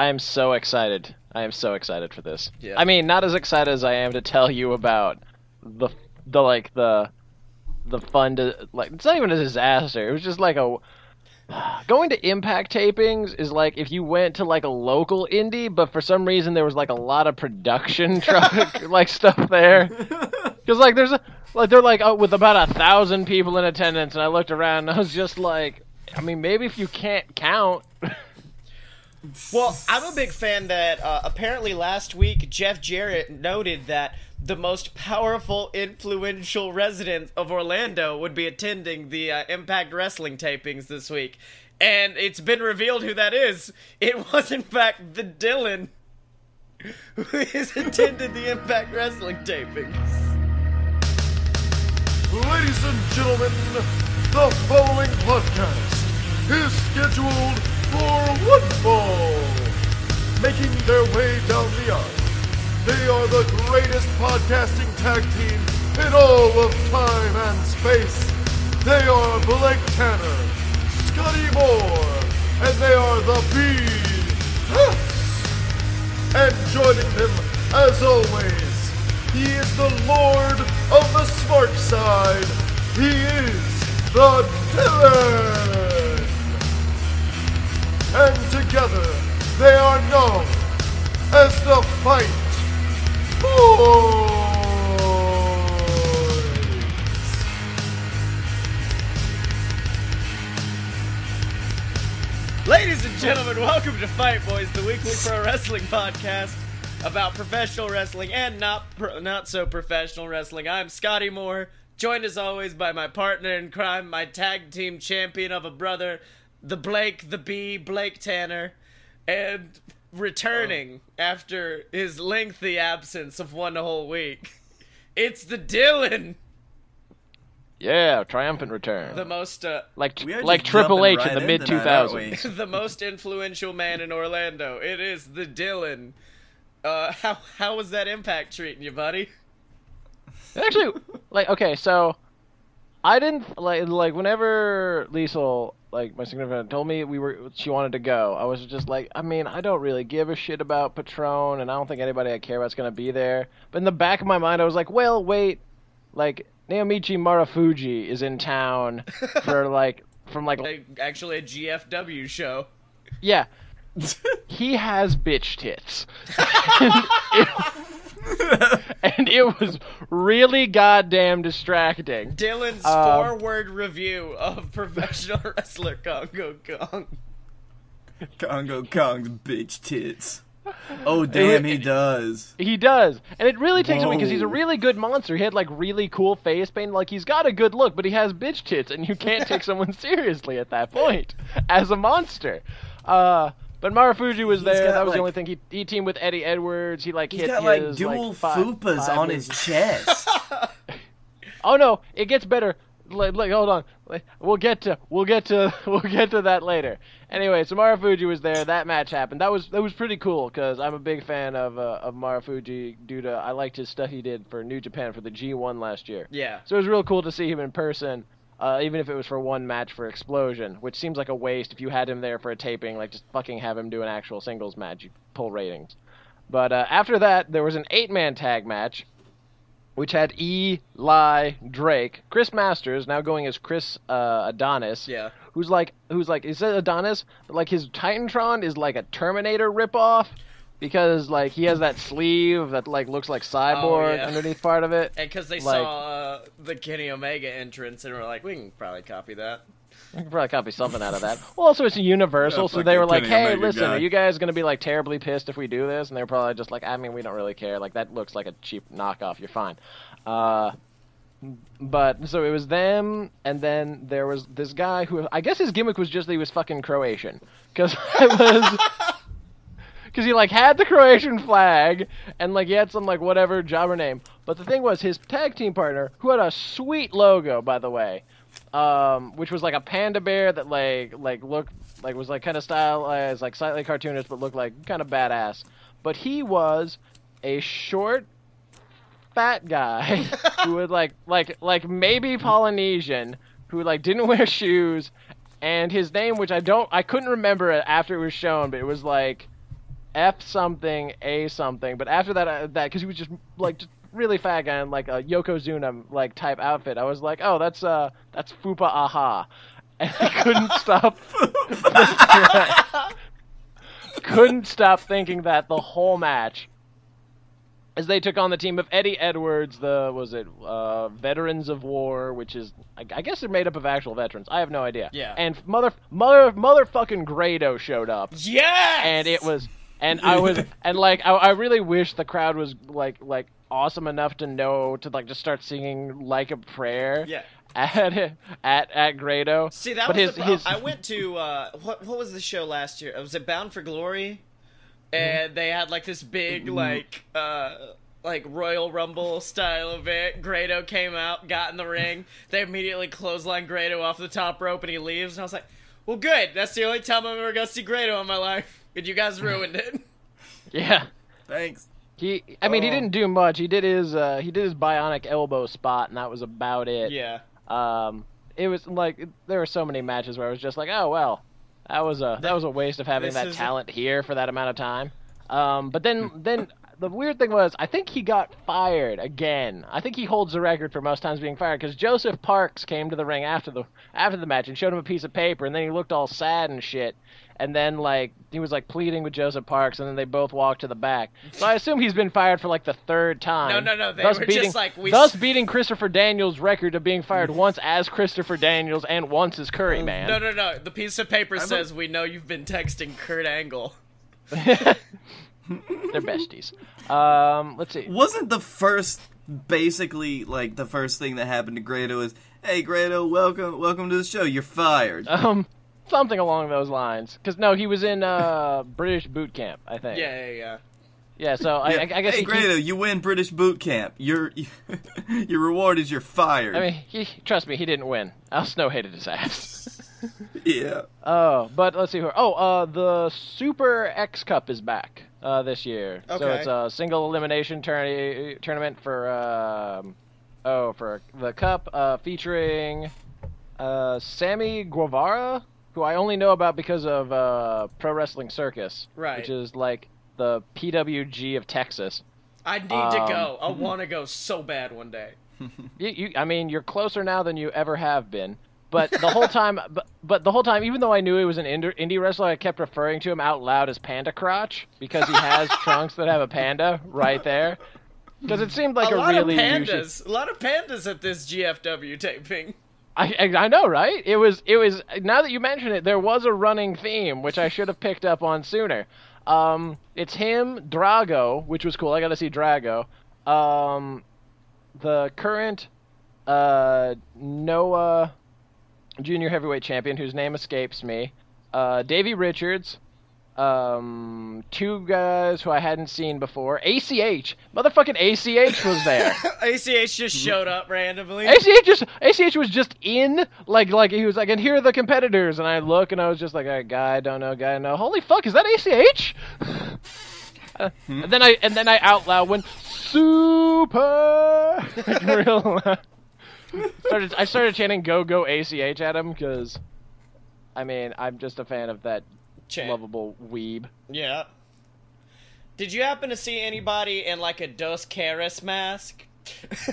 I am so excited. I am so excited for this. Yeah. I mean, not as excited as I am to tell you about the the like the the fun to like. It's not even a disaster. It was just like a going to impact tapings is like if you went to like a local indie, but for some reason there was like a lot of production truck like stuff there. Because like there's a like they're like oh, with about a thousand people in attendance, and I looked around and I was just like, I mean, maybe if you can't count. Well, I'm a big fan that uh, apparently last week Jeff Jarrett noted that the most powerful, influential resident of Orlando would be attending the uh, Impact Wrestling tapings this week. And it's been revealed who that is. It was, in fact, the Dylan who has attended the Impact Wrestling tapings. Ladies and gentlemen, the following podcast is scheduled for one fall. Making their way down the aisle, they are the greatest podcasting tag team in all of time and space. They are Blake Tanner, Scotty Moore, and they are the Bees. And joining them, as always, he is the Lord of the Smart Side. He is the Dylan. And together, they are known as the Fight Boys. Ladies and gentlemen, welcome to Fight Boys, the weekly pro wrestling podcast about professional wrestling and not pro- not so professional wrestling. I'm Scotty Moore, joined as always by my partner in crime, my tag team champion of a brother, the Blake, the B, Blake Tanner, and returning after his lengthy absence of one whole week. It's the Dylan, Yeah, triumphant return. the most uh, like like Triple jumping H in the mid into two that, aren't we? thousands. the most influential man in Orlando. It is the Dylan. Uh, how how was that impact treating you, buddy? Actually, like okay, so I didn't like like whenever Liesel, like my significant, other, told me we were she wanted to go. I was just like, I mean, I don't really give a shit about Patron, and I don't think anybody I care about's gonna be there. But in the back of my mind, I was like, well, wait, like Naomichi Marufuji is in town for like from like Like, Actually, a GFW show. yeah. he has bitch tits. and it was really goddamn distracting. Dylan's Um, four-word review of professional wrestler Kongo Kong. Kongo Kong's bitch tits. Oh damn, he does. He does, and it really takes away because he's a really good monster. He had like really cool face paint, like he's got a good look, but he has bitch tits, and you can't take someone seriously at that point as a monster. Uh, but Marufuji was there. got, That was the only thing. He he teamed with Eddie Edwards. He like He's hit got like his dual like, five, fupas five on his chest. Oh no, it gets better. Like, like, hold on. Like, We'll get to we'll get to we'll get to that later. Anyway, so Marufuji was there. That match happened. That was that was pretty cool because I'm a big fan of uh, of Marufuji due to I liked his stuff he did for New Japan for the G1 last year. Yeah. So it was real cool to see him in person. Uh, even if it was for one match for Xplosion, which seems like a waste if you had him there for a taping, like just fucking have him do an actual singles match, you pull ratings. But uh, after that, there was an eight-man tag match, which had Eli Drake, Chris Masters, now going as Chris uh, Adonis. Yeah. Who's like, who's like, is it Adonis? But like his Titantron is like a Terminator ripoff, because like he has that sleeve that like looks like cyborg Oh, yeah. underneath part of it. And because they Like- saw uh, the Kenny Omega entrance and were like, we can probably copy that. I can probably copy something out of that. Well, also it's Universal, Yeah, so they were like, Kenny "Hey, Omega listen, guy." are you guys gonna be like terribly pissed if we do this?" And they're probably just like, "I mean, we don't really care. Like that looks like a cheap knockoff. You're fine." Uh, but so it was them, and then there was this guy who I guess his gimmick was just that he was fucking Croatian, because I was. Because he like had the Croatian flag and like he had some like whatever jobber name, but the thing was his tag team partner, who had a sweet logo by the way, um, which was like a panda bear that like like looked like was like kind of stylized, like slightly cartoonish, but looked like kind of badass. But he was a short, fat guy who would like like like maybe Polynesian who like didn't wear shoes, and his name, which I don't I couldn't remember it after it was shown, but it was like F something, A something. But after that, uh, that because he was just like just really guy in like a Yokozuna like type outfit. I was like, oh, that's uh, that's Fupa Aha, and I couldn't stop. couldn't stop thinking that the whole match. As they took on the team of Eddie Edwards, the was it uh, Veterans of War, which is I, I guess they're made up of actual veterans. I have no idea. Yeah. And mother mother motherfucking Grado showed up Yes. and it was and I was and like I, I really wish the crowd was like like awesome enough to know to like just start singing like a prayer Yeah. at at at Grado. See, that but was his, the his I went to uh, what what was the show last year? Was it Bound for Glory? Mm-hmm. And they had like this big like uh like Royal Rumble style event. Grado came out, got in the ring. They immediately clothesline Grado off the top rope, and he leaves. And I was like, "Well, good. That's the only time I'm ever gonna see Grado in my life." And you guys ruined it. yeah. Thanks. He, I mean, he Oh. didn't do much. He did his, uh, he did his bionic elbow spot, and that was about it. yeah. Um, it was like there were so many matches where I was just like, oh well, that was a that was a waste of having This that is- talent here for that amount of time. Um, but then then the weird thing was, I think he got fired again. I think he holds the record for most times being fired because Joseph Parks came to the ring after the after the match and showed him a piece of paper, and then he looked all sad and shit. And then like he was like pleading with Joseph Parks, and then they both walked to the back. So I assume he's been fired for like the third time. No, no, no, they thus were just beating, like, we thus beating Christopher Daniels' record of being fired once as Christopher Daniels and once as Curry Man. No, no, no. The piece of paper a- says we know you've been texting Kurt Angle. They're besties. Um, let's see. Wasn't the first basically like the first thing that happened to Grado is, "Hey Grado, welcome welcome to the show. You're fired." Um, something along those lines. Because no, he was in uh British boot camp, I think. Yeah, yeah, yeah. Yeah. So I, I, I guess hey he, Grado, you win British boot camp. Your your reward is you're fired. I mean, he, trust me, he didn't win. Al Snow hated his ass. yeah. Oh, but let's see who. Oh, uh, the Super X Cup is back uh, this year. So it's a single elimination tourney tournament for um, oh for the cup uh, featuring uh, Sammy Guevara, who I only know about because of uh, Pro Wrestling Circus, Right. Which is like the PWG of Texas. I need to Um, go. I want to go so bad one day. You, you, I mean, you're closer now than you ever have been. But the whole time, but, but the whole time, even though I knew he was an indie, wrestler, I kept referring to him out loud as Panda Crotch because he has trunks that have a panda right there. Because it seemed like a a, lot really of pandas. A lot of pandas at this GFW taping. I, I I know, right? It was it was. Now that you mention it, there was a running theme which I should have picked up on sooner. Um, it's him, Drago, which was cool. I got to see Drago. Um, the current uh, Noah junior heavyweight champion, whose name escapes me, uh, Davey Richards, um, two guys who I hadn't seen before, ACH, motherfucking ACH was there. ACH just showed up randomly. ACH just ACH was just in like like he was like and here are the competitors and I look and I was just like a guy I don't know guy I know holy fuck is that ACH? Uh, and then I and then I out loud went super like, real loud. Started I started chanting go go ACH at him because I mean I'm just a fan of that Chan. lovable weeb. Yeah. Did you happen to see anybody in like a Dos Caras mask?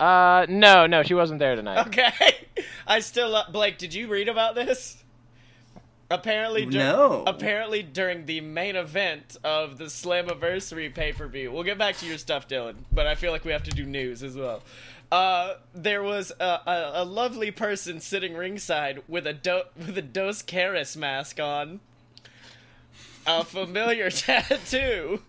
Uh no no she wasn't there tonight. okay. I still uh, Blake. Did you read about this? Apparently, dur- No. Apparently, during the main event of the Slammiversary pay per view, we'll get back to your stuff, Dylan. But I feel like we have to do news as well. Uh, there was a, a, a lovely person sitting ringside with a do- with a Dos Caras mask on, a familiar tattoo,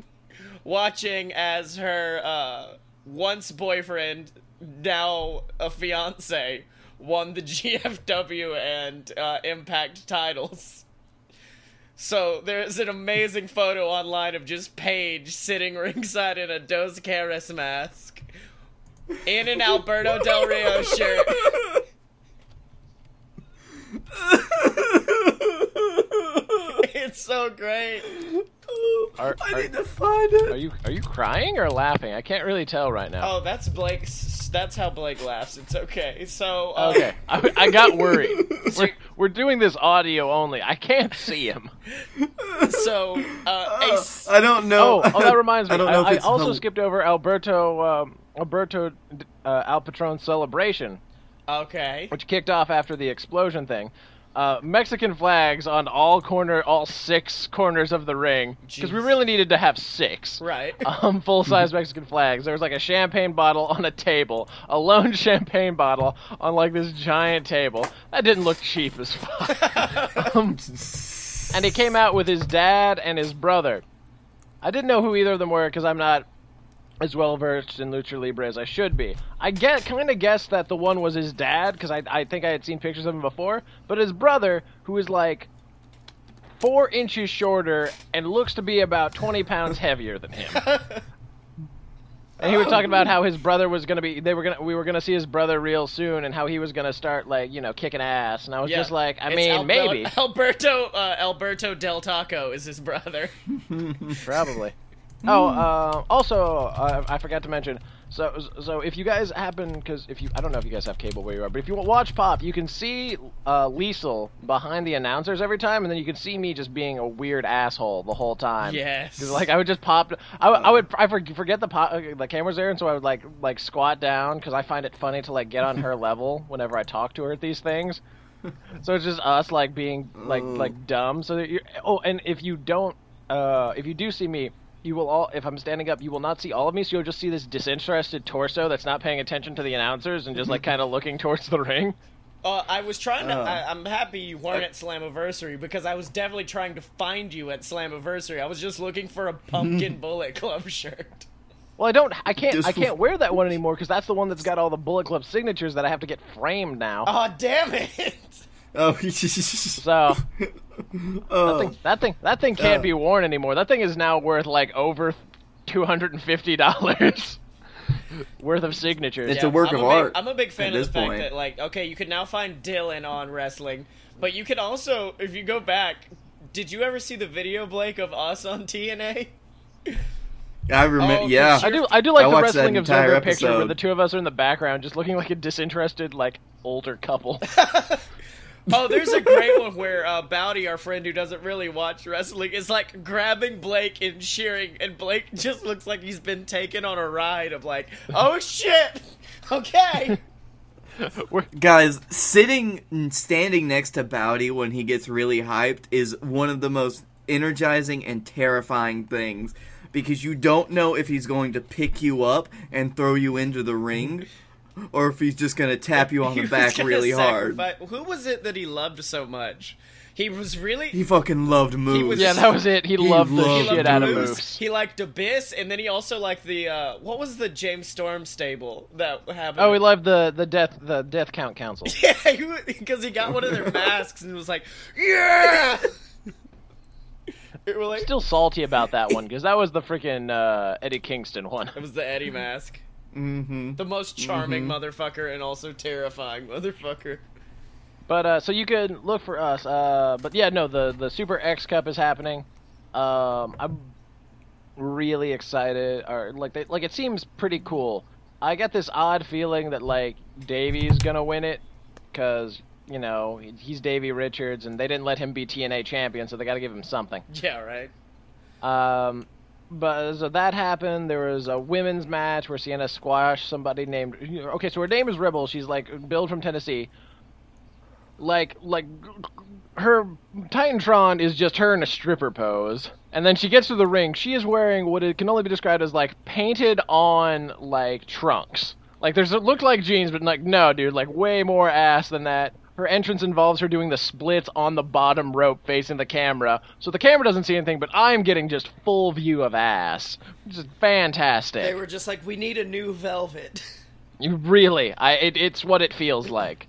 watching as her uh, once boyfriend, now a fiance, won the GFW and uh, Impact titles. So there's an amazing photo online of just Paige sitting ringside in a Dos Caras mask, in an Alberto Del Rio shirt. it's so great. Are- I are- need to find it. Are you are you crying or laughing? I can't really tell right now. Oh, that's Blake's. That's how Blake laughs. It's okay. So uh, Okay, I, I got worried. We're, we're doing this audio only. I can't see him. So uh, Oh, Nice. I don't know. Oh, oh, that reminds me. I don't I, know if I also hel- skipped over Alberto um, Alberto uh, Al Patron celebration, Okay. which kicked off after the explosion thing. Uh, Mexican flags on all corner, all six corners of the ring, because we really needed to have six. Right. Um, full size Mexican flags. There was like a champagne bottle on a table, a lone champagne bottle on like this giant table. That didn't look cheap as fuck. um, and he came out with his dad and his brother. I didn't know who either of them were because I'm not as well versed in lucha libre as I should be. I get kind of guessed that the one was his dad because I I think I had seen pictures of him before, but his brother, who is like four inches shorter and looks to be about 20 pounds heavier than him. And he was talking about how his brother was gonna be. They were gonna. We were gonna see his brother real soon, and how he was gonna start like you know kicking ass. And I was Yeah. just like, I It's mean, Albe- maybe, Alberto uh, Alberto Del Taco is his brother. probably. Oh, uh, also, uh, I forgot to mention. So, so if you guys happen, because if you, I don't know if you guys have cable where you are, but if you watch Pop, you can see uh, Liesel behind the announcers every time, and then you can see me just being a weird asshole the whole time. Yes. 'Cause, like I would just pop. I, would- I would I forget the pop, uh, the camera's there, and so I would like like squat down because I find it funny to like get on her level whenever I talk to her at these things. so it's just us like being like like dumb. So that you oh, and if you don't, uh, if you do see me. You will all, if I'm standing up, you will not see all of me, so you'll just see this disinterested torso that's not paying attention to the announcers and just like kind of looking towards the ring. Uh, I was trying to. Oh. I, I'm happy you weren't at Slammiversary because I was definitely trying to find you at Slammiversary. I was just looking for a pumpkin bullet club shirt. Well, I don't, I can't, This I can't wear that one anymore because that's the one that's got all the Bullet Club signatures that I have to get framed now. Oh damn it! Oh, So oh. that thing, that thing, that thing can't Uh. be worn anymore. That thing is now worth like over two hundred and fifty dollars worth of signatures. It's a work I'm of big, art I'm a big fan of this the fact point. that like okay, you can now find Dylan on wrestling, but you can also if you go back. Did you ever see the video Blake of us on TNA? I remember. Oh, yeah, I do, I do like I the wrestling entire observer picture where the two of us are in the background, just looking like a disinterested, like older couple. Oh, there's a great one where uh, Bowdy, our friend who doesn't really watch wrestling, is like grabbing Blake and cheering, and Blake just looks like he's been taken on a ride of like, oh shit, okay. Guys, sitting and standing next to Bowdy when he gets really hyped is one of the most energizing and terrifying things because you don't know if he's going to pick you up and throw you into the ring or if he's just going to tap you on the back gonna really hard. sacrifice- Who was it that he loved so much? He was really. He fucking loved Moose. was- yeah, that was it. He, loved the loved shit out of Moose. Moose. He liked Abyss, and then he also liked the uh, what was the James Storm stable that happened? Oh, he loved the the death the death count council. yeah, because he got one of their masks and was like, yeah. It were like, Still salty about that one because that was the freaking uh, Eddie Kingston one. it was the Eddie mask. Mm-hmm. The most charming motherfucker and also terrifying motherfucker. But uh, so you could look for us. Uh, but yeah, no, the the Super X Cup is happening. Um, I'm really excited. Or like they, like it seems pretty cool. I get this odd feeling that like Davey's gonna win it because you know he's Davey Richards and they didn't let him be TNA champion, so they got to give him something. Yeah, right. Um, but so that happened. There was a women's match where Sienna squashed somebody named. Okay, so her name is Rebel. She's like billed from Tennessee. Like like her Titantron is just her in a stripper pose, and then she gets to the ring. She is wearing what it can only be described as like painted on like trunks. Like there's it looked like jeans, but like no, dude, like way more ass than that. Her entrance involves her doing the splits on the bottom rope facing the camera, so the camera doesn't see anything, but I'm getting just full view of ass, which is fantastic. They were just like, we need a new Velvet. You really, I it, it's what it feels like.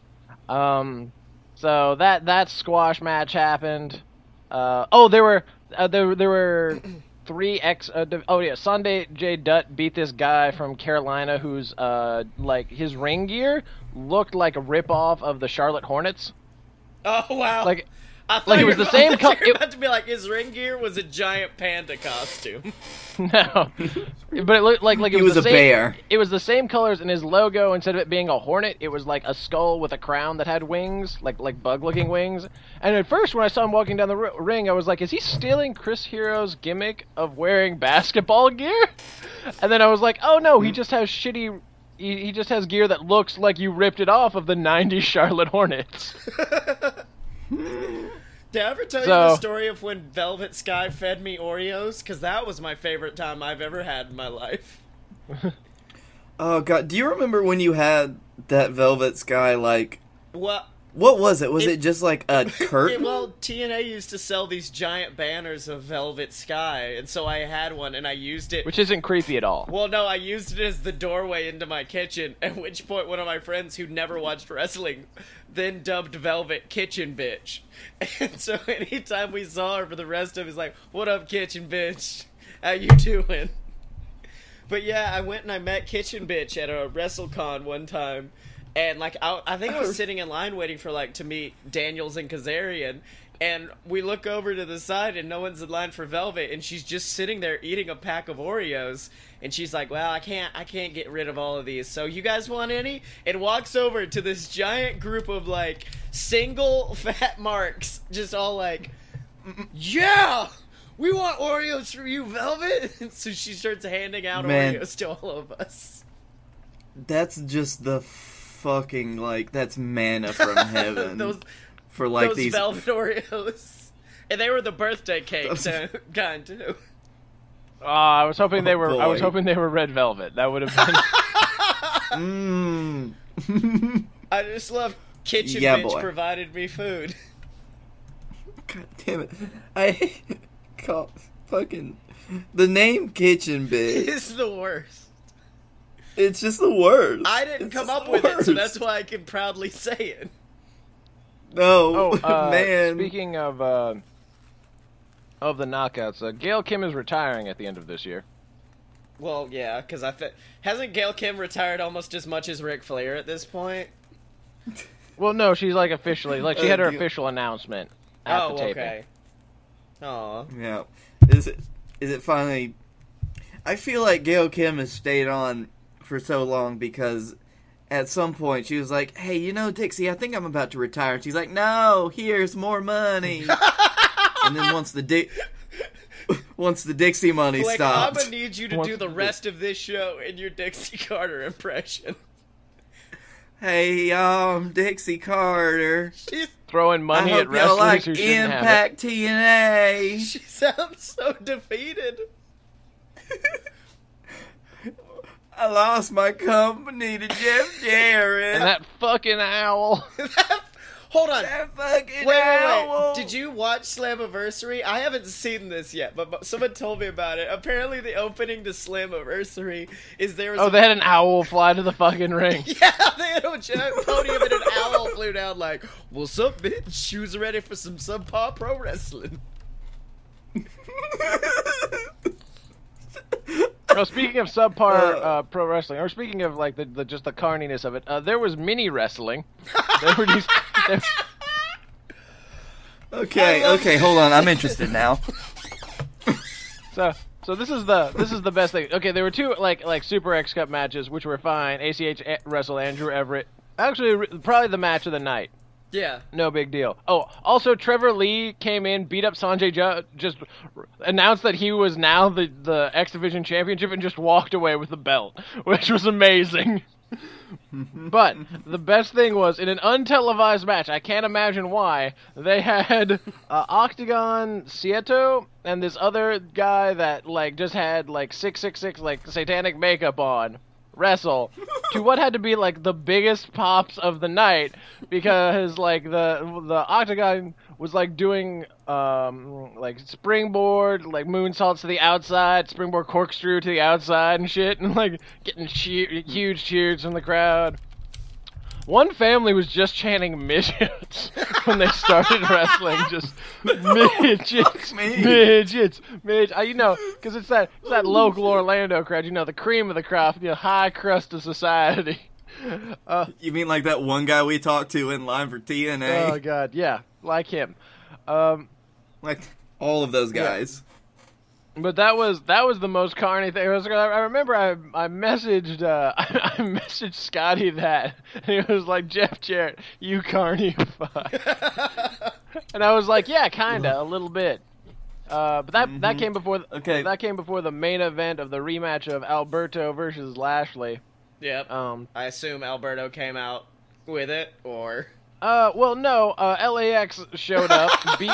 Um, so that that squash match happened. Uh, oh, there were uh, there there were three ex. Uh, oh yeah, Sonjay Dutt beat this guy from Carolina who's uh like his ring gear looked like a ripoff of the Charlotte Hornets. Oh wow! Like Like, it was the same about to- co- it- about to be like his ring gear was a giant panda costume. No, but it looked like like it He was, was the a same, bear. It was the same colors, and his logo instead of it being a hornet, it was like a skull with a crown that had wings, like like bug-looking wings. And at first, when I saw him walking down the r- ring, I was like, "Is he stealing Chris Hero's gimmick of wearing basketball gear?" And then I was like, "Oh no, he hmm. just has shitty." He, he just has gear that looks like you ripped it off of the '90s Charlotte Hornets. Did I ever tell you the story of when Velvet Sky fed me Oreos? Because that was my favorite time I've ever had in my life. Oh god, do you remember when you had that Velvet Sky like Well, what was it? Was It- it, just like a it, curtain? well, TNA used to sell these giant banners of Velvet Sky, and so I had one, and I used it. Which isn't creepy at all. Well, no, I used it as the doorway into my kitchen. At which point, one of my friends who never watched wrestling then dubbed Velvet Kitchen Bitch. And so, anytime we saw her for the rest of, it, it's like, "What up, Kitchen Bitch? How you doing?" But yeah, I went and I met Kitchen Bitch at a WrestleCon one time, and like I, I think I was sitting in line waiting for like to meet Daniels and Kazarian, and we look over to the side and no one's in line for Velvet, and she's just sitting there eating a pack of Oreos, and she's like, "Well, I can't, I can't get rid of all of these. So you guys want any?" And walks over to this giant group of like single fat marks, just all like, "Yeah." We want Oreos from you, Velvet. so she starts handing out Man. Oreos to all of us. That's just the fucking like that's manna from heaven those for like those these. velvet Oreos, and they were the birthday cake Those- uh, kind too. Uh, I was hoping they Oh, were. I was hoping they were red velvet. That would have been. Mmm. I just love kitchen Yeah, bitch boy. provided me food. God damn it! I call fucking the name Kitchen Bitch. It's the worst. It's just the worst. I didn't It's come up the with it, so that's why I can proudly say it. No, Oh, uh, man. Speaking of uh, of the knockouts, uh, Gail Kim is retiring at the end of this year. Well, yeah, because I th- hasn't Gail Kim retired almost as much as Ric Flair at this point. Well, no, she's like officially like she Uh, had her do official announcement at oh, the taping. okay. Aw. Yeah. Is it? Is it finally? I feel like Gail Kim has stayed on for so long because at some point she was like, "Hey, you know, Dixie, I think I'm about to retire." And she's like, "No, here's more money." and then once the Di- once the Dixie money Like, I'm gonna need you to Once do the the- rest of this show in your Dixie Carter impression. hey, um, Dixie Carter. She's, Throwing I money hope at y'all wrestlers like who shouldn't have it. Impact TNA. she sounds so defeated. I lost my company to Jeff Jarrett. And that fucking owl. Hold on. That fucking Wait, wait, owl. wait. Did you watch Slammiversary? I haven't seen this yet, but, but someone told me about it. Apparently, the opening to Slammiversary is there was Oh, a- they had an owl fly to the fucking ring. Yeah, they had a giant podium and an owl flew down like, "What's up, bitch? Shoes ready for some subpar pro wrestling." Oh, speaking of subpar Uh. uh, pro wrestling, or speaking of like the, the just the carniness of it, uh, there was mini wrestling. there were these. There, Okay, okay, hold on. I'm interested now. so so this is the this is the best thing. Okay, there were two like like Super X Cup matches which were fine. ACH a- wrestled Andrew Everett. Actually, probably the match of the night. Yeah, No big deal. Oh, also Trevor Lee came in, beat up Sonjay, ju- just r- announced that he was now the the X Division championship, and just walked away with the belt, which was amazing. but the best thing was in an untelevised match. I can't imagine why they had uh, Octagoncito and this other guy that like just had like six six six like satanic makeup on wrestle to what had to be like the biggest pops of the night because like the the octagon was like doing um like springboard like moonsaults to the outside springboard corkscrew to the outside and shit and like getting cheer- huge cheers from the crowd one family was just chanting midgets when they started wrestling. Just midgets, me. midgets, midgets. Uh, you know, because it's that it's that local Orlando crowd. You know, the cream of the crop, you know, high crust of society. Uh, You mean like that one guy we talked to in line for TNA? oh god, yeah, like him. Um, Like all of those guys. But that was that was the most carny thing. It was, I remember I I messaged uh, I, messaged Scotty that and he was like Jeff Jarrett, you carny fuck. and I was like, yeah, kinda, a little bit. Uh, but that that came before Okay. that came before the main event of the rematch of Alberto versus Lashley. Yep. Um, I assume Alberto came out with it, or uh, well, no, uh, LAX showed up, beat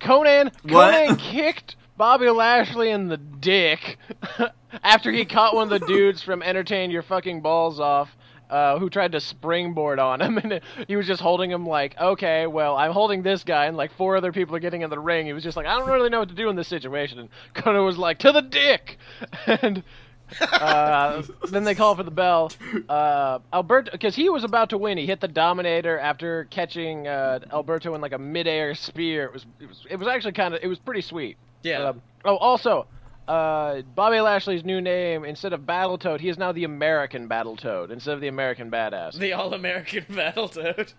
Konnan. What? Konnan kicked Bobby Lashley in the dick after he caught one of the dudes from Entertain Your Fucking Balls Off. Uh, who tried to springboard on him, and he was just holding him like, okay, well, I'm holding this guy, and like four other people are getting in the ring. He was just like, I don't really know what to do in this situation. And Konnan was like, to the dick, and uh, then they call for the bell. Uh, Alberto, because he was about to win, he hit the Dominator after catching uh, Alberto in like a midair spear. It was, it was, it was actually kind of, it was pretty sweet. Yeah. Um, oh, also, uh, Bobby Lashley's new name instead of Battletoad, he is now the American Battletoad instead of the American Badass. the All-American Battletoad.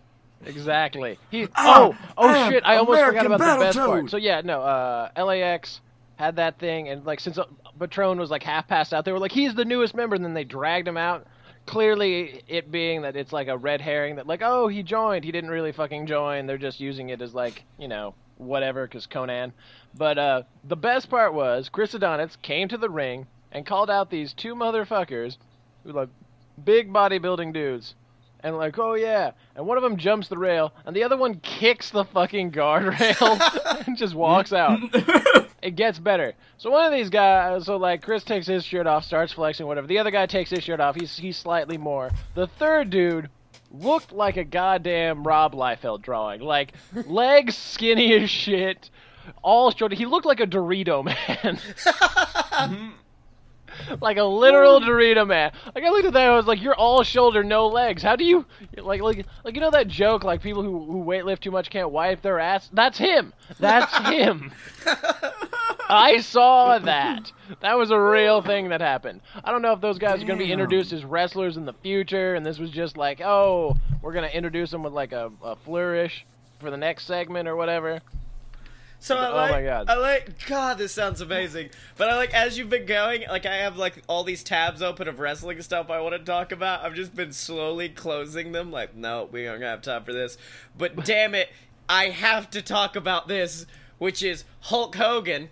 Exactly. He. Ah, Oh, oh ah, shit! I almost forgot about the best part. So yeah, no. Uh, LAX had that thing, and like since uh, Patron was like half passed out, they were like, he's the newest member, and then they dragged him out. Clearly, it being that it's like a red herring that like, oh, he joined. He didn't really fucking join. They're just using it as like, you know, whatever, because Konnan. But uh, the best part was Chris Adonis came to the ring and called out these two motherfuckers, who like big bodybuilding dudes, and like, oh yeah, and one of them jumps the rail, and the other one kicks the fucking guardrail and just walks out. it gets better. So one of these guys, so like Chris takes his shirt off, starts flexing, whatever. The other guy takes his shirt off. He's he's slightly more. The third dude looked like a goddamn Rob Liefeld drawing, like legs skinny as shit, all shoulder. He looked like a Dorito man. Mm-hmm. like a literal Dorito man. Like I looked at that, I was like, "You're all shoulder, no legs. How do you like like like you know that joke like people who who weightlift too much can't wipe their ass? That's him. That's him. I saw that. That was a real thing that happened. I don't know if those guys are going to be introduced as wrestlers in the future, and this was just like, oh, we're going to introduce them with like a, a flourish for the next segment or whatever. So I Oh like, my God. I like, God, this sounds amazing. But I like, as you've been going, like I have like all these tabs open of wrestling stuff I want to talk about. I've just been slowly closing them. Like, no, we don't have time for this. But damn it, I have to talk about this, which is Hulk Hogan.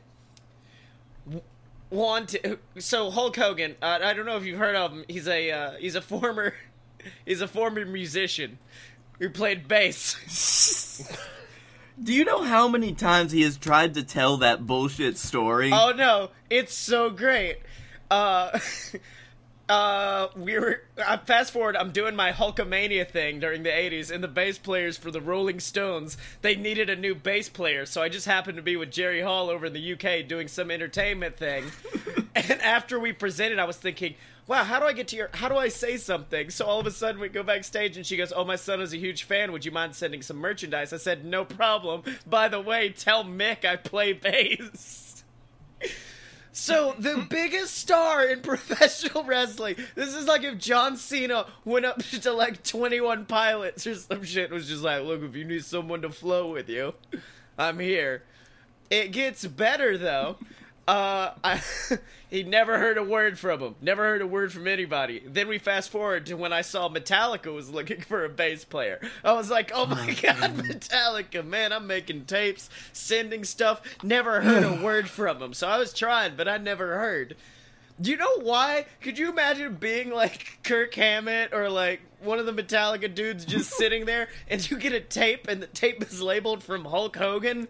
w- Want so Hulk Hogan? Uh, I don't know if you've heard of him. He's a uh, he's a former he's a former musician who played bass. Do you know how many times he has tried to tell that bullshit story? Oh no, it's so great. Uh, uh, we were uh, fast forward. I'm doing my Hulkamania thing during the '80s, and the bass players for the Rolling Stones they needed a new bass player, so I just happened to be with Jerry Hall over in the UK doing some entertainment thing. and after we presented, I was thinking. Wow, how do I get to your? How do I say something? So all of a sudden we go backstage and she goes, "Oh, my son is a huge fan. Would you mind sending some merchandise?" I said, "No problem." By the way, tell Mick I play bass. So the mm-hmm. biggest star in professional wrestling. This is like if John Cena went up to like 21 pilots or some shit and was just like, "Look, if you need someone to flow with you, I'm here." It gets better though. Uh, I, he never heard a word from him. Never heard a word from anybody. Then we fast forward to when I saw Metallica was looking for a bass player. I was like, oh my god, Metallica, man, I'm making tapes, sending stuff. Never heard a word from him. So I was trying, but I never heard. Do you know why? Could you imagine being like Kirk Hammett or like one of the Metallica dudes just sitting there and you get a tape and the tape is labeled from Hulk Hogan?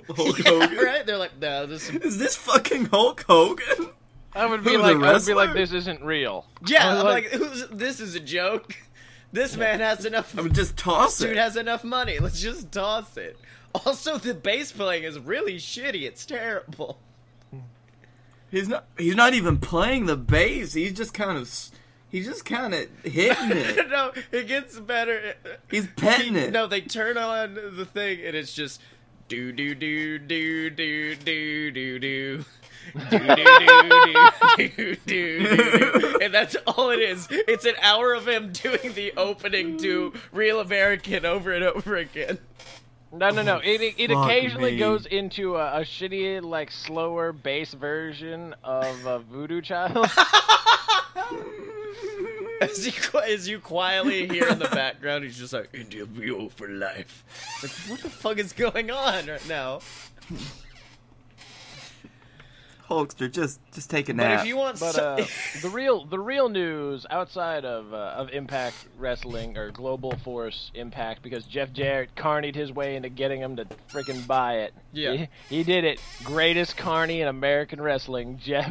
Hulk Yeah, Hogan? right? They're like, no, this is Is this fucking Hulk Hogan? I would be Who, like, I would be like, this isn't real. Yeah, I was I'm like, who's, this is a joke. This man has enough. I'm just toss Dude it. Dude has enough money. Let's just toss it. Also, the bass playing is really shitty. It's terrible. He's not. He's not even playing the bass. He's just kind of. He's just kind of hitting it. no, it gets better. He's petting it. No, they turn on the thing and it's just do do do do do do do do. Do, do, do, do, do, do. and that's all it is. It's an hour of him doing the opening to Real American over and over again. No, no, no. It it, it occasionally me. goes into a, a shitty, like slower bass version of uh, Voodoo Child. As you, as you quietly hear in the background, he's just like, India View for life. Like, what the fuck is going on right now? Hulkster, just just take a nap. But nap. if you want But uh, the real the real news outside of uh, of Impact Wrestling or Global Force Impact because Jeff Jarrett carnied his way into getting him to freaking buy it. Yeah. he, he did it. Greatest carny in American wrestling, Jeff.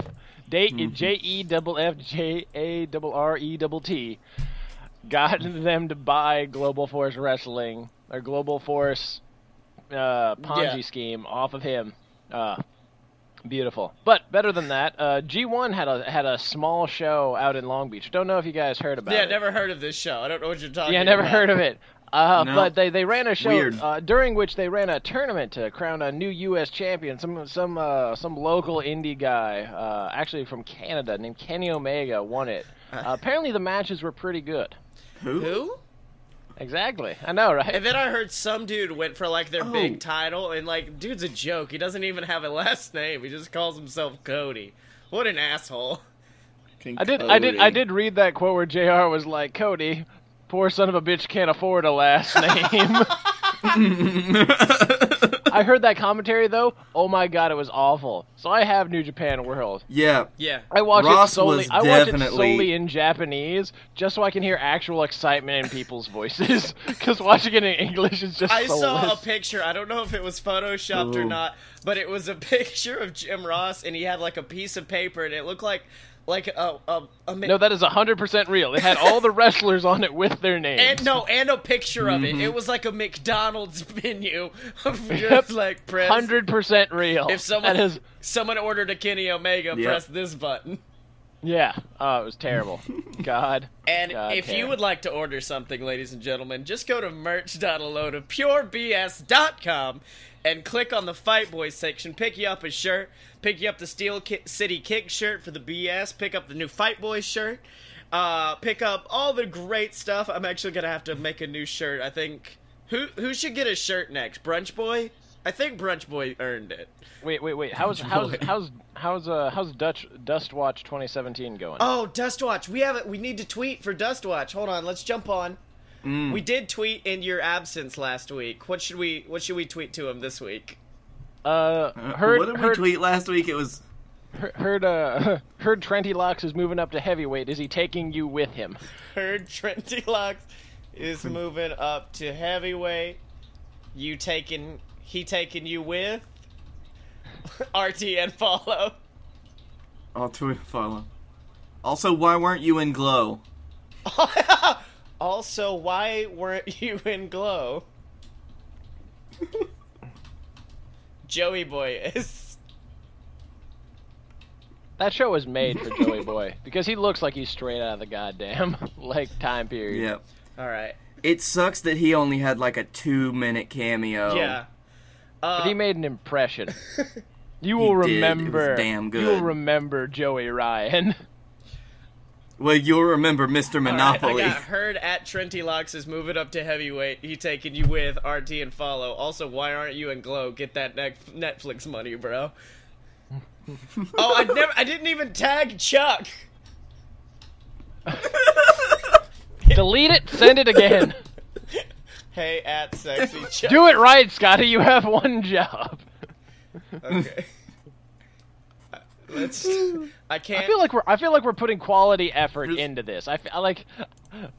J E double F J A double R E double T got them to buy Global Force Wrestling or Global Force uh, Ponzi Yeah. scheme off of him. Uh, Beautiful, but better than that, uh, G1 had a had a small show out in Long Beach. Don't know if you guys heard about yeah, it. Yeah, never heard of this show. I don't know what you're talking Yeah, about. never heard of it. Uh, No. But they, they ran a show uh, during which they ran a tournament to crown a new U.S. champion. Some some uh, some local indie guy, uh, actually from Canada, named Kenny Omega, won it. Uh, apparently, the matches were pretty good. Who? Who? Exactly, I know, right? And then I heard some dude went for like their Oh. big title, and like, dude's a joke. He doesn't even have a last name. He just calls himself Cody. What an asshole. I did I did I did read that quote where J.R. was like, "Cody, poor son of a bitch can't afford a last name." I heard that commentary though. Oh my god, it was awful. So I have New Japan World. yeah. Yeah. I watch Ross it solely. was I watch it solely in Japanese, just so I can hear actual excitement in people's voices. Because watching it in English is just I saw a picture. I don't know if it was photoshopped or not, but it was a picture of Jim Ross, and he had like a piece of paper, and it looked like like a a, a No, that is hundred percent real. It had all the wrestlers on it with their names. and no, and a picture of Mm-hmm. it. It was like a McDonald's menu of just Yep. like press. hundred percent real. If someone that is, someone ordered a Kenny Omega, Yep. press this button. yeah. Oh, it was terrible. God. And God if you damn. would like to order something, ladies and gentlemen, just go to merch.aload of purebs.com and click on the Fight Boys section. Pick you up a shirt. Pick you up the Steel Ki- City Kick shirt for the BS. Pick up the new Fight Boys shirt. Uh, pick up all the great stuff. I'm actually gonna have to make a new shirt. I think who who should get a shirt next? Brunch Boy. I think Brunch Boy earned it. Wait, wait, wait. How's how's how's how's uh how's Dutch Dust Watch 2017 going? Oh, Dustwatch. We have it. We need to tweet for Dustwatch. Hold on. Let's jump on. Mm. We did tweet in your absence last week. What should we What should we tweet to him this week? Uh, Uh, heard what did we tweet last week? It was heard uh heard Trenty Locks is moving up to heavyweight. Is he taking you with him? Heard Trenty Locks is moving up to heavyweight. You taking he taking you with RT and follow. oh tweet follow. Also, why weren't you in Glow? also, why weren't you in Glow? Joey Boy is. That show was made for Joey Boy because he looks like he's straight out of the goddamn like time period. Yeah. All right. It sucks that he only had like a two minute cameo. Yeah. Uh, But he made an impression. You will He did. It was remember. damn You will good. remember Joey Ryan. Well, you'll remember Mr. All right, Monopoly. I got heard at Trenty Locks is moving up to heavyweight. He taking you with RT and follow. Also, why aren't you in Glow? Get that Netflix money, bro. oh, I never. I didn't even tag Chuck. Delete it. Send it again. Hey, at sexy Chuck. Do it right, Scotty. You have one job. Okay. Let's. I can't. I feel like we're I feel like we're putting quality effort into this. I, fe- I like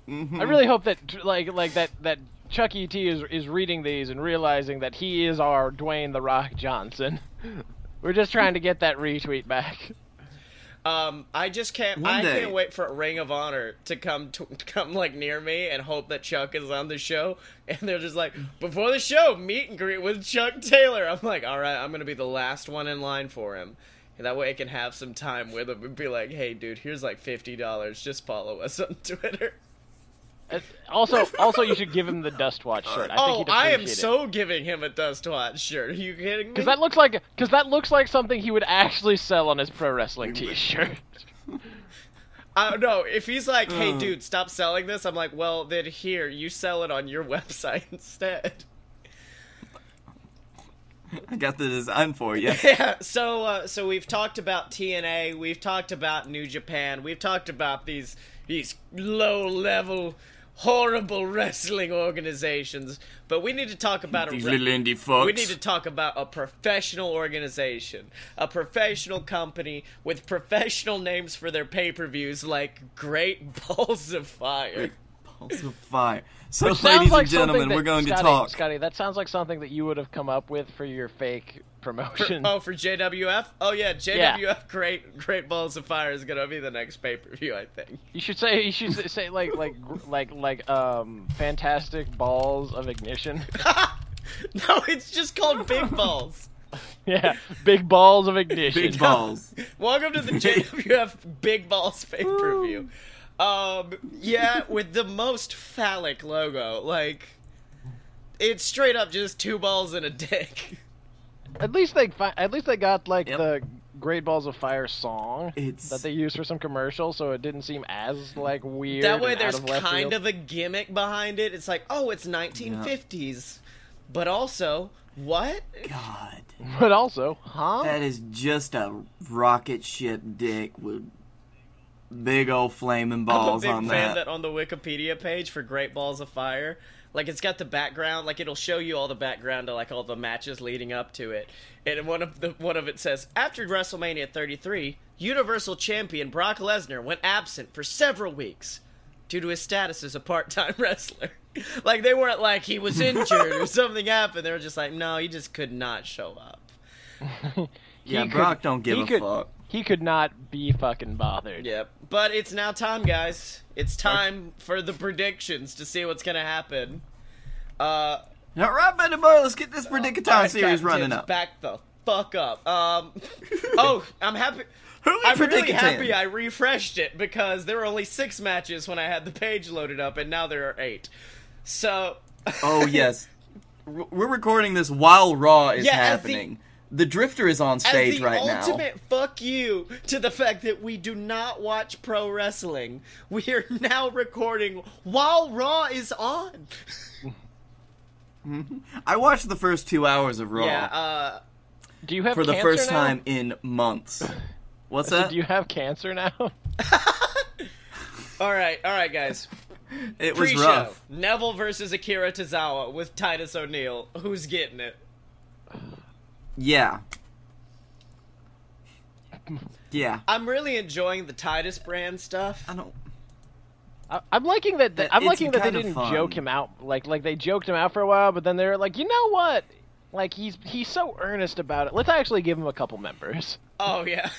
Mm-hmm. I really hope that like like that that Chuck E. T is is reading these and realizing that he is our Dwayne the Rock Johnson. We're just trying to get that retweet back. Um, I just can't. One I day. can't wait for Ring of Honor to come to, to come like near me and hope that Chuck is on the show. And they're just like, before the show, meet and greet with Chuck Taylor. I'm like, all right, I'm gonna be the last one in line for him. And that way I can have some time with him and be like, hey, dude, here's like fifty dollars. Just follow us on Twitter. Also, also you should give him the Dust Watch shirt. I oh, I am it. so giving him a Dust Watch shirt. Are you kidding me? Because that looks like because that looks like something he would actually sell on his pro wrestling T-shirt. I don't know. If he's like, hey, Uh. dude, stop selling this, I'm like, well, then here, you sell it on your website instead. I got the design for you. Yeah, so uh, so we've talked about TNA, we've talked about New Japan, we've talked about these these low level horrible wrestling organizations, but we need to talk about These a little indie fucks. we need to talk about a professional organization, a professional company with professional names for their pay-per-views like Great Balls of Fire. Balls of fire. So, Which ladies like and gentlemen, something we're that- going to talk. Scotty, that sounds like something that you would have come up with for your fake promotion. Oh, for JWF? Oh yeah, JWF Great Great Balls of Fire is gonna be the next pay-per-view, I think. You should say you should say- say like like like like um fantastic balls of ignition. no, it's just called Big Balls. yeah, big balls of ignition. Big balls. Welcome to the JWF Big Balls pay per view. Um, yeah, with the most phallic logo. Like, it's straight up just two balls and a dick. At least they fi- at least they got like Yep. the Great Balls of Fire song It's- that they used for some commercials, so it didn't seem as like weird. that way, and there's out of left kind field. of a gimmick behind it. It's like, oh, it's 1950s, but also, what? God. But also, huh? That is just a rocket ship dick with big old flaming I'm a balls big on fan that. that on the Wikipedia page for Great Balls of Fire, like it's got the background, like it'll show you all the background to like all the matches leading up to it. And one of the one of it says after WrestleMania 33, Universal Champion Brock Lesnar went absent for several weeks due to his status as a part-time wrestler. like they weren't like he was injured or something happened. They were just like, no, he just could not show up. Yeah, He could- Brock don't give a could- fuck. He could not be fucking bothered. Yep. But it's now time, guys. It's time for the predictions to see what's gonna happen. Uh, All right, Betty Boy, let's get this Predicatime Alright, series running up. Back the fuck up. Um. oh, I'm happy. Who I'm really happy I refreshed it because there were only six matches when I had the page loaded up, and now there are eight. So. Oh yes, R- we're recording this while Raw is Yeah, as the- happening. The... Drifter is on stage As the right now. ultimate fuck you to the fact that we do not watch pro wrestling, we are now recording while Raw is on. I watched the first two hours of Raw Yeah, uh, Do you have for the first now? time in months. What's So that? do you have cancer now? all right, all right, guys. It was Pre-show: rough. Neville versus Akira Tozawa with Titus O'Neil. Who's getting it? Yeah. Yeah. I'm really enjoying the Titus brand stuff. I don't. I- I'm liking that. That- I'm it's liking that they didn't fun. joke him out. Like like they joked him out for a while, but then they're like, you know what? Like he's he's so earnest about it. Let's actually give him a couple members. Oh yeah.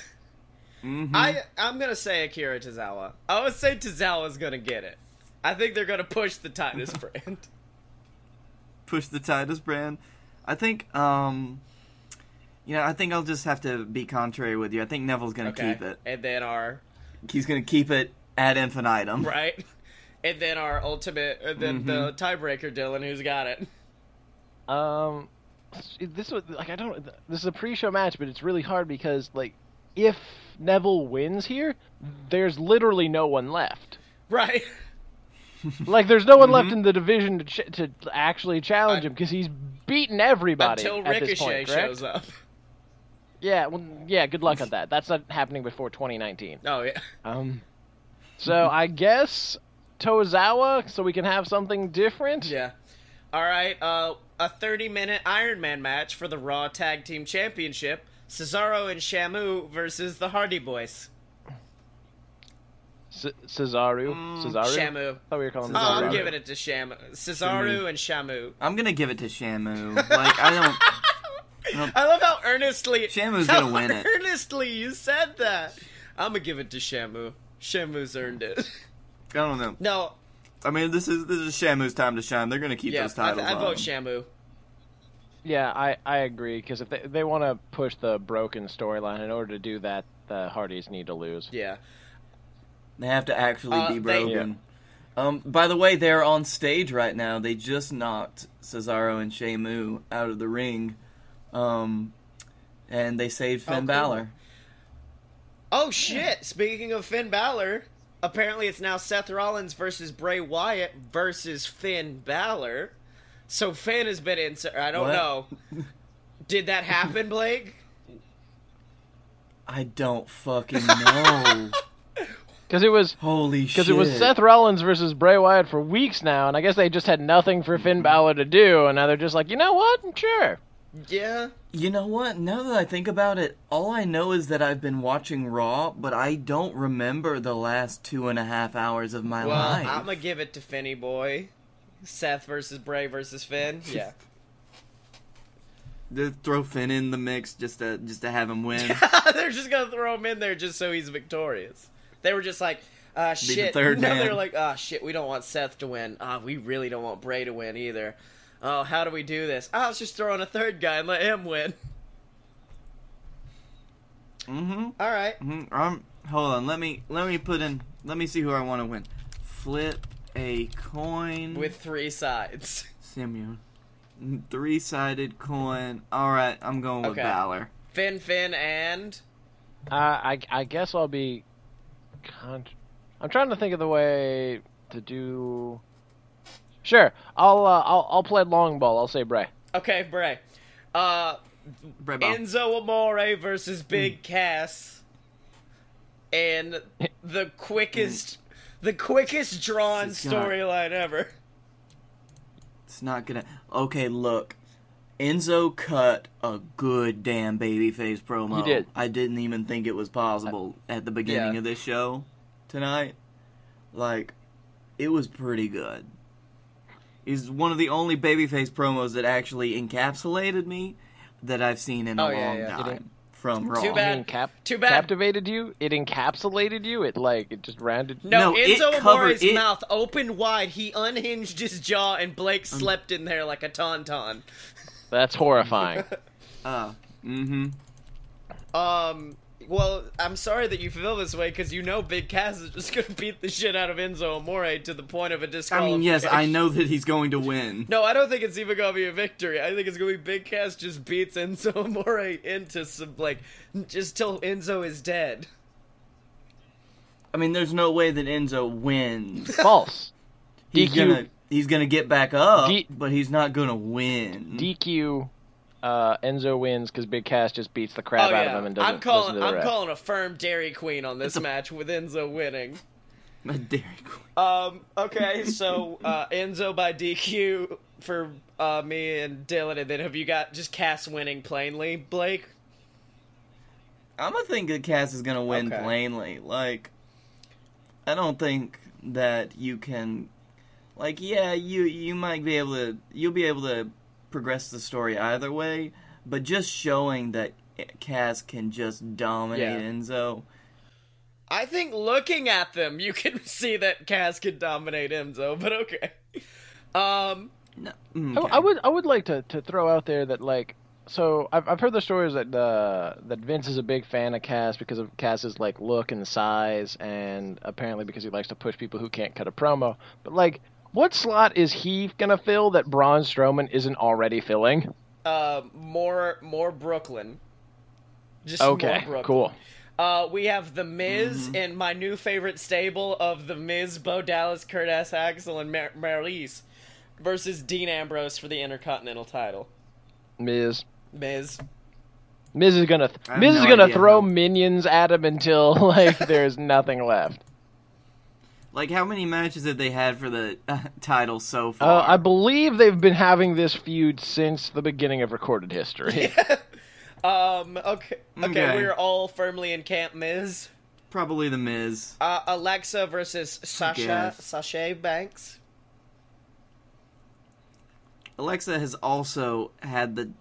Mhm. I I'm gonna say Akira Tozawa. I would say Tozawa's gonna get it. I think they're gonna push the Titus brand. push the Titus brand. I think. Um. You know, I think I'll just have to be contrary with you. I think Neville's gonna Okay. keep it. And then our He's gonna keep it ad infinitum. right. And then our ultimate, and then the Mm-hmm. tiebreaker, Dylan, who's got it. Um, this was like I don't. This is a pre-show match, but it's really hard because like if Neville wins here, there's literally no one left. Right. Like there's no one Mm-hmm. left in the division to ch- to actually challenge him because he's beaten everybody Until at this Ricochet point. shows up. Yeah, well, yeah. Good luck on that. That's not happening before 2019. Oh yeah. Um, so I guess Tozawa, so we can have something different. Yeah. All right. Uh, a 30-minute Iron Man match for the Raw Tag Team Championship: Cesaro and Shamu versus the Hardy Boys. C- Cesaru. Cesaru. Shamu. I we were calling. Cesaru. Oh, I'm giving it to Shamu. Cesaru and Shamu. I'm gonna give it to Shamu. Like I don't. I love how earnestly Shamu's how gonna win it. Earnestly, you said that. I'm gonna give it to Shamu. Shamu's earned it. I don't know. No, I mean, this is this is Shamu's time to shine. They're gonna keep yeah, those titles I on. vote Shamu. Yeah, I, I agree because if they they want to push the broken storyline, in order to do that, the Hardys need to lose. Yeah. They have to actually Uh, be they- broken. Um, by the way, they're on stage right now. They just knocked Cesaro and Shamu out of the ring, um, and they saved Finn Oh, cool. Balor. Oh shit! Speaking of Finn Balor, apparently it's now Seth Rollins versus Bray Wyatt versus Finn Balor. So Finn has been in. I don't What? know. Did that happen, Blake? I don't fucking know. Because it was Holy shit! because it was Seth Rollins versus Bray Wyatt for weeks now, and I guess they just had nothing for Finn Balor to do, and now they're just like, you know what? Sure. Yeah. You know what? Now that I think about it, all I know is that I've been watching Raw, but I don't remember the last two and a half hours of my Well, life. I'm gonna give it to Finny boy. Seth versus Bray versus Finn. Yeah. Just throw Finn in the mix just to just to have him win. They're just gonna throw him in there just so he's victorious. They were just like, uh, the shit. third now man. they're like, ah, shit. We don't want Seth to win. Ah, we really don't want Bray to win either. Oh, how do we do this? Ah, let's just throw in a third guy and let him win. mm-hmm. All right. hmm Um, hold on. Let me let me put in. Let me see who I want to win. Flip a coin With three sides. Simeon. Three sided coin. All right, I'm going with Okay. Balor. Finn, Finn, and Uh, I I guess I'll be. Con- I'm trying to think of the way to do. Sure, I'll uh, I'll I'll play long ball. I'll say Bray. okay, Bray. Uh, Bray Ball. Enzo Amore versus Big Cass, and the quickest, the quickest drawn This is not- storyline ever. It's not gonna. Okay, look. Enzo cut a good damn babyface promo. He did. I didn't even think it was possible at the beginning Yeah. of this show tonight. Like, it was pretty good. He's one of the only babyface promos that actually encapsulated me that I've seen in a Oh, long yeah. It time from Raw. Too I bad. mean, cap- Too bad. captivated you. It encapsulated you. It like it just rounded. No, No, it Enzo covered- Amore's it- mouth opened wide. He unhinged his jaw, and Blake Um, slept in there like a tauntaun. That's horrifying. Uh, mm-hmm. Um. Well, I'm sorry that you feel this way because you know Big Cass is just gonna beat the shit out of Enzo Amore to the point of a disqualification. I mean, yes, I know that he's going to win. No, I don't think it's even gonna be a victory. I think it's gonna be Big Cass just beats Enzo Amore into some like just till Enzo is dead. I mean, there's no way that Enzo wins. False. He's DQ. gonna he's gonna get back up, D- but he's not gonna win. DQ. Uh, Enzo wins because Big Cass just beats the crap oh out yeah, of him and doesn't I'm calling. to the I'm ref. calling a firm Dairy Queen on this a- match with Enzo winning. My Dairy Queen. Um. Okay. So uh, Enzo by DQ for uh, me and Dylan, and then have you got just Cass winning plainly, Blake? I'm gonna think that Cass is gonna win Okay. plainly. Like, I don't think that you can. Like, yeah, you you might be able to you'll be able to progress the story either way, but just showing that Cass can just dominate Yeah. Enzo. I think looking at them, you can see that Cass could dominate Enzo, but okay. Um. No, mm, I. I would I would like to, to throw out there that like so I've I've heard the stories that uh, that Vince is a big fan of Cass because of Cass's like look and size and apparently because he likes to push people who can't cut a promo. But like what slot is he gonna fill that Braun Strowman isn't already filling? Uh. More. More Brooklyn. Just more Okay, Brooklyn. cool. Uh, we have The Miz Mm-hmm. in my new favorite stable of The Miz, Bo Dallas, Curtis Axel, and Mar- Maryse versus Dean Ambrose for the Intercontinental title. Miz. Miz. Miz is gonna I have Miz no is gonna idea throw how- minions at him until like there's nothing left. Like, how many matches have they had for the uh, title so Uh, far? I believe they've been having this feud since the beginning of recorded history. Um, okay. Okay, Okay. we're all firmly in Camp Miz. Probably the Miz. Uh, Alexa versus Sasha. Sasha Banks. Alexa has also had the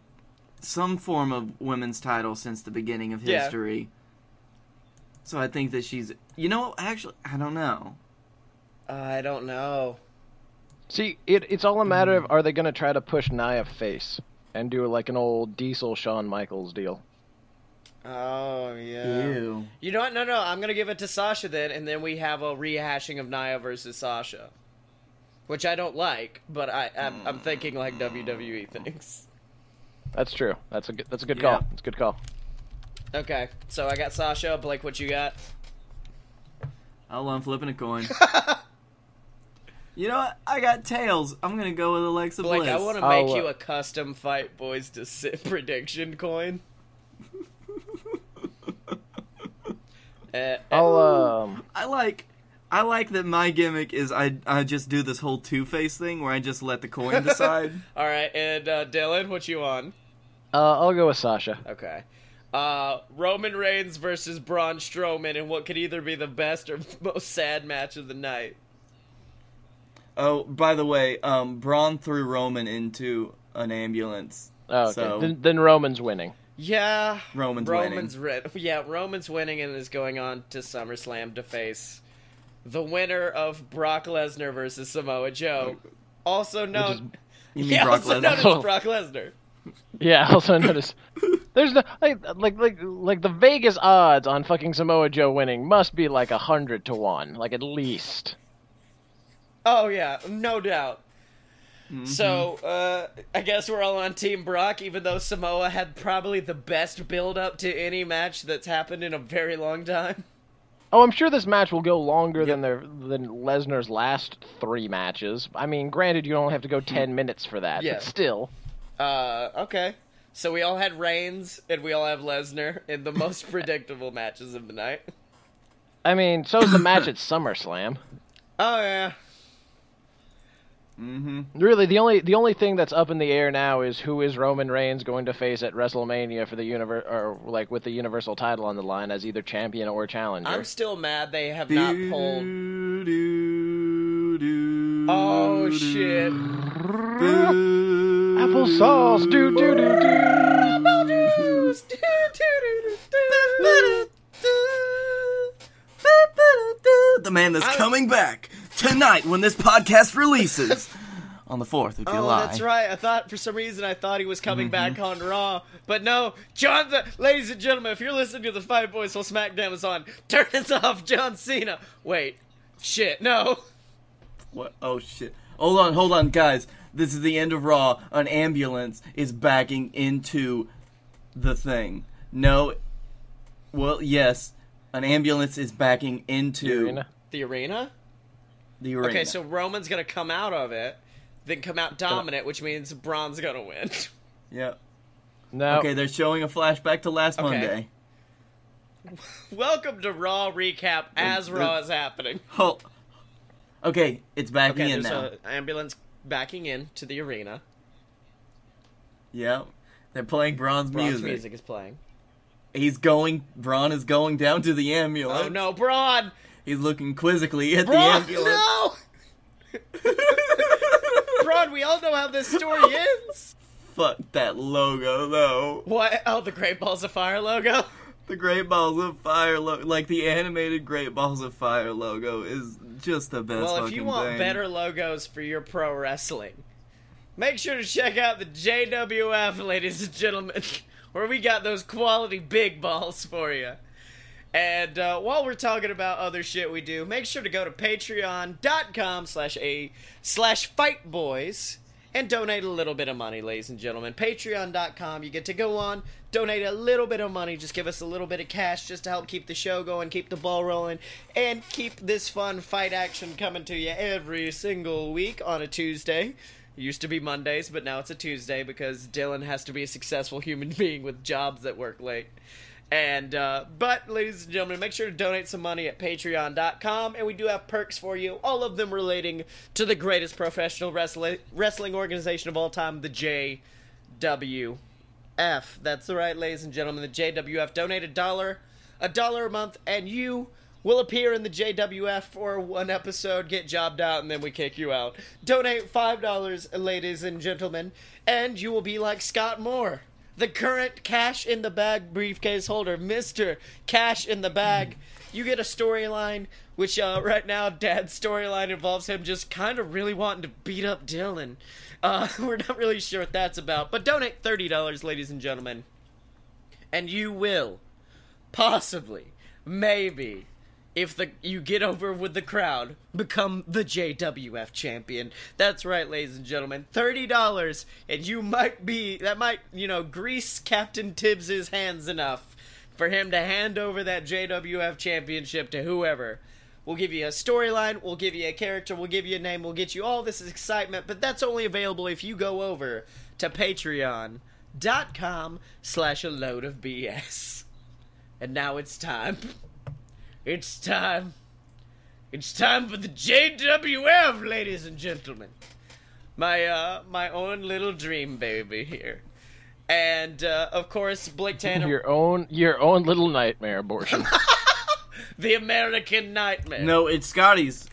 some form of women's title since the beginning of Yeah. history. So I think that she's you know, actually I don't know. I don't know. See, it, it's all a matter of mm-hmm. are they going to try to push Nia face and do like an old Diesel Shawn Michaels deal? Oh, yeah. Ew. You know what? No, no. I'm gonna give it to Sasha then, and then we have a rehashing of Nia versus Sasha, which I don't like, but I I'm, I'm thinking like WWE things. That's true. That's a good, that's a good Yeah. call. That's a good call. Okay, so I got Sasha. Blake, what you got? I'm flipping a coin. You know what? I got tails. I'm gonna go with Alexa Blake, Bliss. Like I want to make uh, you a custom Fight Boys to sit prediction coin. Uh, I'll um. I like. I like that my gimmick is I I just do this whole Two Face thing where I just let the coin decide. all right, and uh, Dylan, what you on? Uh, I'll go with Sasha. Okay. Uh, Roman Reigns versus Braun Strowman in what could either be the best or most sad match of the night. Oh, by the way, um, Braun threw Roman into an ambulance. Oh, okay. So- Then, then Roman's winning. Yeah, Roman's winning. Roman's yeah, Roman's winning and is going on to SummerSlam to face the winner of Brock Lesnar versus Samoa Joe, also known, You mean yeah, Brock also known as Brock Lesnar. Yeah. Also notice. There's no like like like like the Vegas odds on fucking Samoa Joe winning must be like a hundred to one, like at least. Oh yeah, no doubt. Mm-hmm. So, uh, I guess we're all on Team Brock, even though Samoa had probably the best build up to any match that's happened in a very long time. Oh, I'm sure this match will go longer than their than Lesnar's last three matches. I mean, granted, you only have to go ten minutes for that, Yeah. but still. Uh, okay. So we all had Reigns and we all have Lesnar in the most predictable matches of the night. I mean, so's the match at SummerSlam. Oh yeah. Mm-hmm. Really, the only the only thing that's up in the air now is who is Roman Reigns going to face at WrestleMania for the universe, or like with the Universal title on the line as either champion or challenger. I'm still mad they have not pulled. Do, do, do, Oh do, shit. do, Applesauce, do do do do. The man that's I- coming back tonight when this podcast releases on the 4th of Oh, July. that's right. I thought for some reason I thought he was coming mm-hmm. back on Raw, but no. John, the, ladies and gentlemen, if you're listening to the Fight Boys while SmackDown is on, turn this off, John Cena. Wait, shit, no. What? Oh shit. Hold on, hold on, guys. This is the end of Raw. An ambulance is backing into the thing. No. Well, yes. An ambulance is backing into the Arena. The arena. The arena. Okay, so Roman's gonna come out of it, then come out dominant, which means Braun's gonna win. Yep. No, Okay, they're showing a flashback to last Okay. Monday. Welcome to Raw recap as the- Raw is happening. Oh. Okay, it's backing Okay, in there's now. an ambulance backing in to the arena. Yep. They're playing Braun's Braun's music. music is playing. He's going. Braun is going down to the ambulance. Oh no, Braun! He's looking quizzically at the Braun, ambulance. no! Braun, we all know how this story ends. Fuck that logo, though. What? Oh, the Great Balls of Fire logo. The Great Balls of Fire logo, like the animated Great Balls of Fire logo, is just the best Well, if you want thing. better logos for your pro wrestling, make sure to check out the JWF, ladies and gentlemen, where we got those quality big balls for you. And uh, while we're talking about other shit we do, make sure to go to patreon.com slash a slash fight boys and donate a little bit of money, ladies and gentlemen. Patreon.com, you get to go on, donate a little bit of money, just give us a little bit of cash just to help keep the show going, keep the ball rolling, and keep this fun fight action coming to you every single week on a Tuesday. It used to be Mondays, but now it's a Tuesday because Dylan has to be a successful human being with jobs that work late. And uh, but, ladies and gentlemen, make sure to donate some money at Patreon.com, and we do have perks for you. All of them relating to the greatest professional wrestling wrestling organization of all time, the JWF. That's right, ladies and gentlemen, the JWF. Donate a dollar, a dollar a month, and you will appear in the JWF for one episode, get jobbed out, and then we kick you out. Donate five dollars, ladies and gentlemen, and you will be like Scott Moore the current cash in the bag briefcase holder, Mr. Cash in the Bag. You get a storyline, which uh, right now, Dad's storyline involves him just kind of really wanting to beat up Dylan. Uh, we're not really sure what that's about, but donate $30, ladies and gentlemen. And you will, possibly, maybe, if the you get over with the crowd, become the JWF champion. That's right, ladies and gentlemen. Thirty dollars, and you might be that might you know grease Captain Tibbs's hands enough for him to hand over that JWF championship to whoever. We'll give you a storyline, we'll give you a character, we'll give you a name, we'll get you all this excitement, but that's only available if you go over to patreon.com slash a load of BS. And now it's time. It's time. It's time for the JWF, ladies and gentlemen. My uh my own little dream baby here. And uh, of course Blake Tanner Your own your own little nightmare abortion. the American Nightmare. No, it's Scotty's.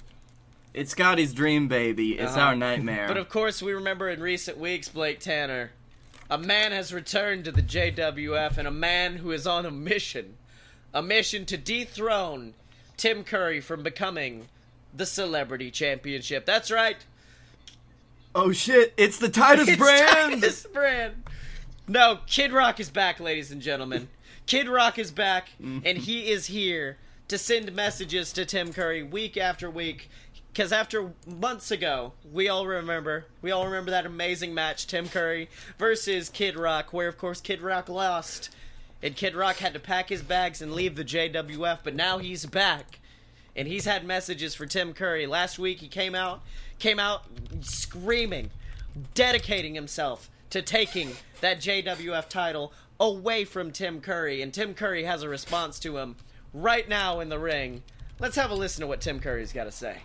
It's Scotty's dream baby. It's Uh-huh. our nightmare. But of course, we remember in recent weeks, Blake Tanner, a man has returned to the JWF, and a man who is on a mission, a mission to dethrone Tim Curry from becoming the Celebrity Championship. That's right, oh shit! It's the Titus it's brand. Titus Brand. No, Kid Rock is back, ladies and gentlemen. Kid Rock is back, mm-hmm. and he is here to send messages to Tim Curry week after week. Because after months ago, we all remember, we all remember that amazing match, Tim Curry versus Kid Rock, where of course Kid Rock lost, and Kid Rock had to pack his bags and leave the JWF. But now he's back, and he's had messages for Tim Curry. Last week he came out, came out screaming, dedicating himself to taking that JWF title away from Tim Curry, and Tim Curry has a response to him right now in the ring. Let's have a listen to what Tim Curry's got to say.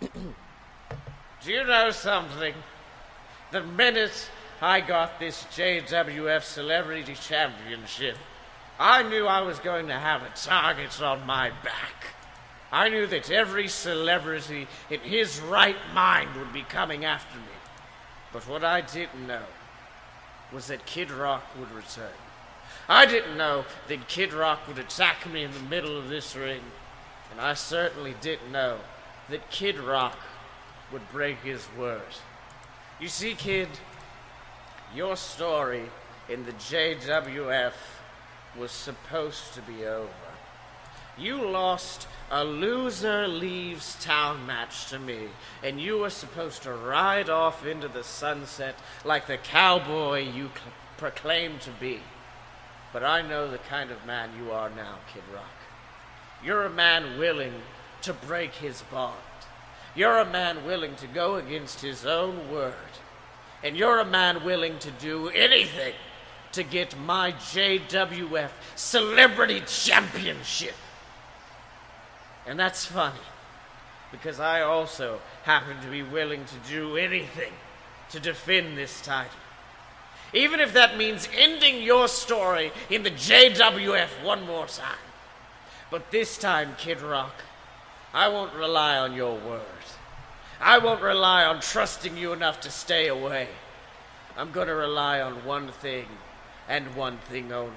Do you know something? The minute I got this JWF Celebrity Championship, I knew I was going to have a target on my back. I knew that every celebrity in his right mind would be coming after me. But what I didn't know was that Kid Rock would return. I didn't know that Kid Rock would attack me in the middle of this ring. And I certainly didn't know that Kid Rock would break his word. You see, kid, your story in the JWF was supposed to be over. You lost a loser leaves town match to me, and you were supposed to ride off into the sunset like the cowboy you cl- proclaimed to be. But I know the kind of man you are now, Kid Rock. You're a man willing to break his bond. You're a man willing to go against his own word. And you're a man willing to do anything to get my JWF Celebrity Championship. And that's funny, because I also happen to be willing to do anything to defend this title. Even if that means ending your story in the JWF one more time. But this time, Kid Rock, I won't rely on your word. I won't rely on trusting you enough to stay away. I'm going to rely on one thing and one thing only.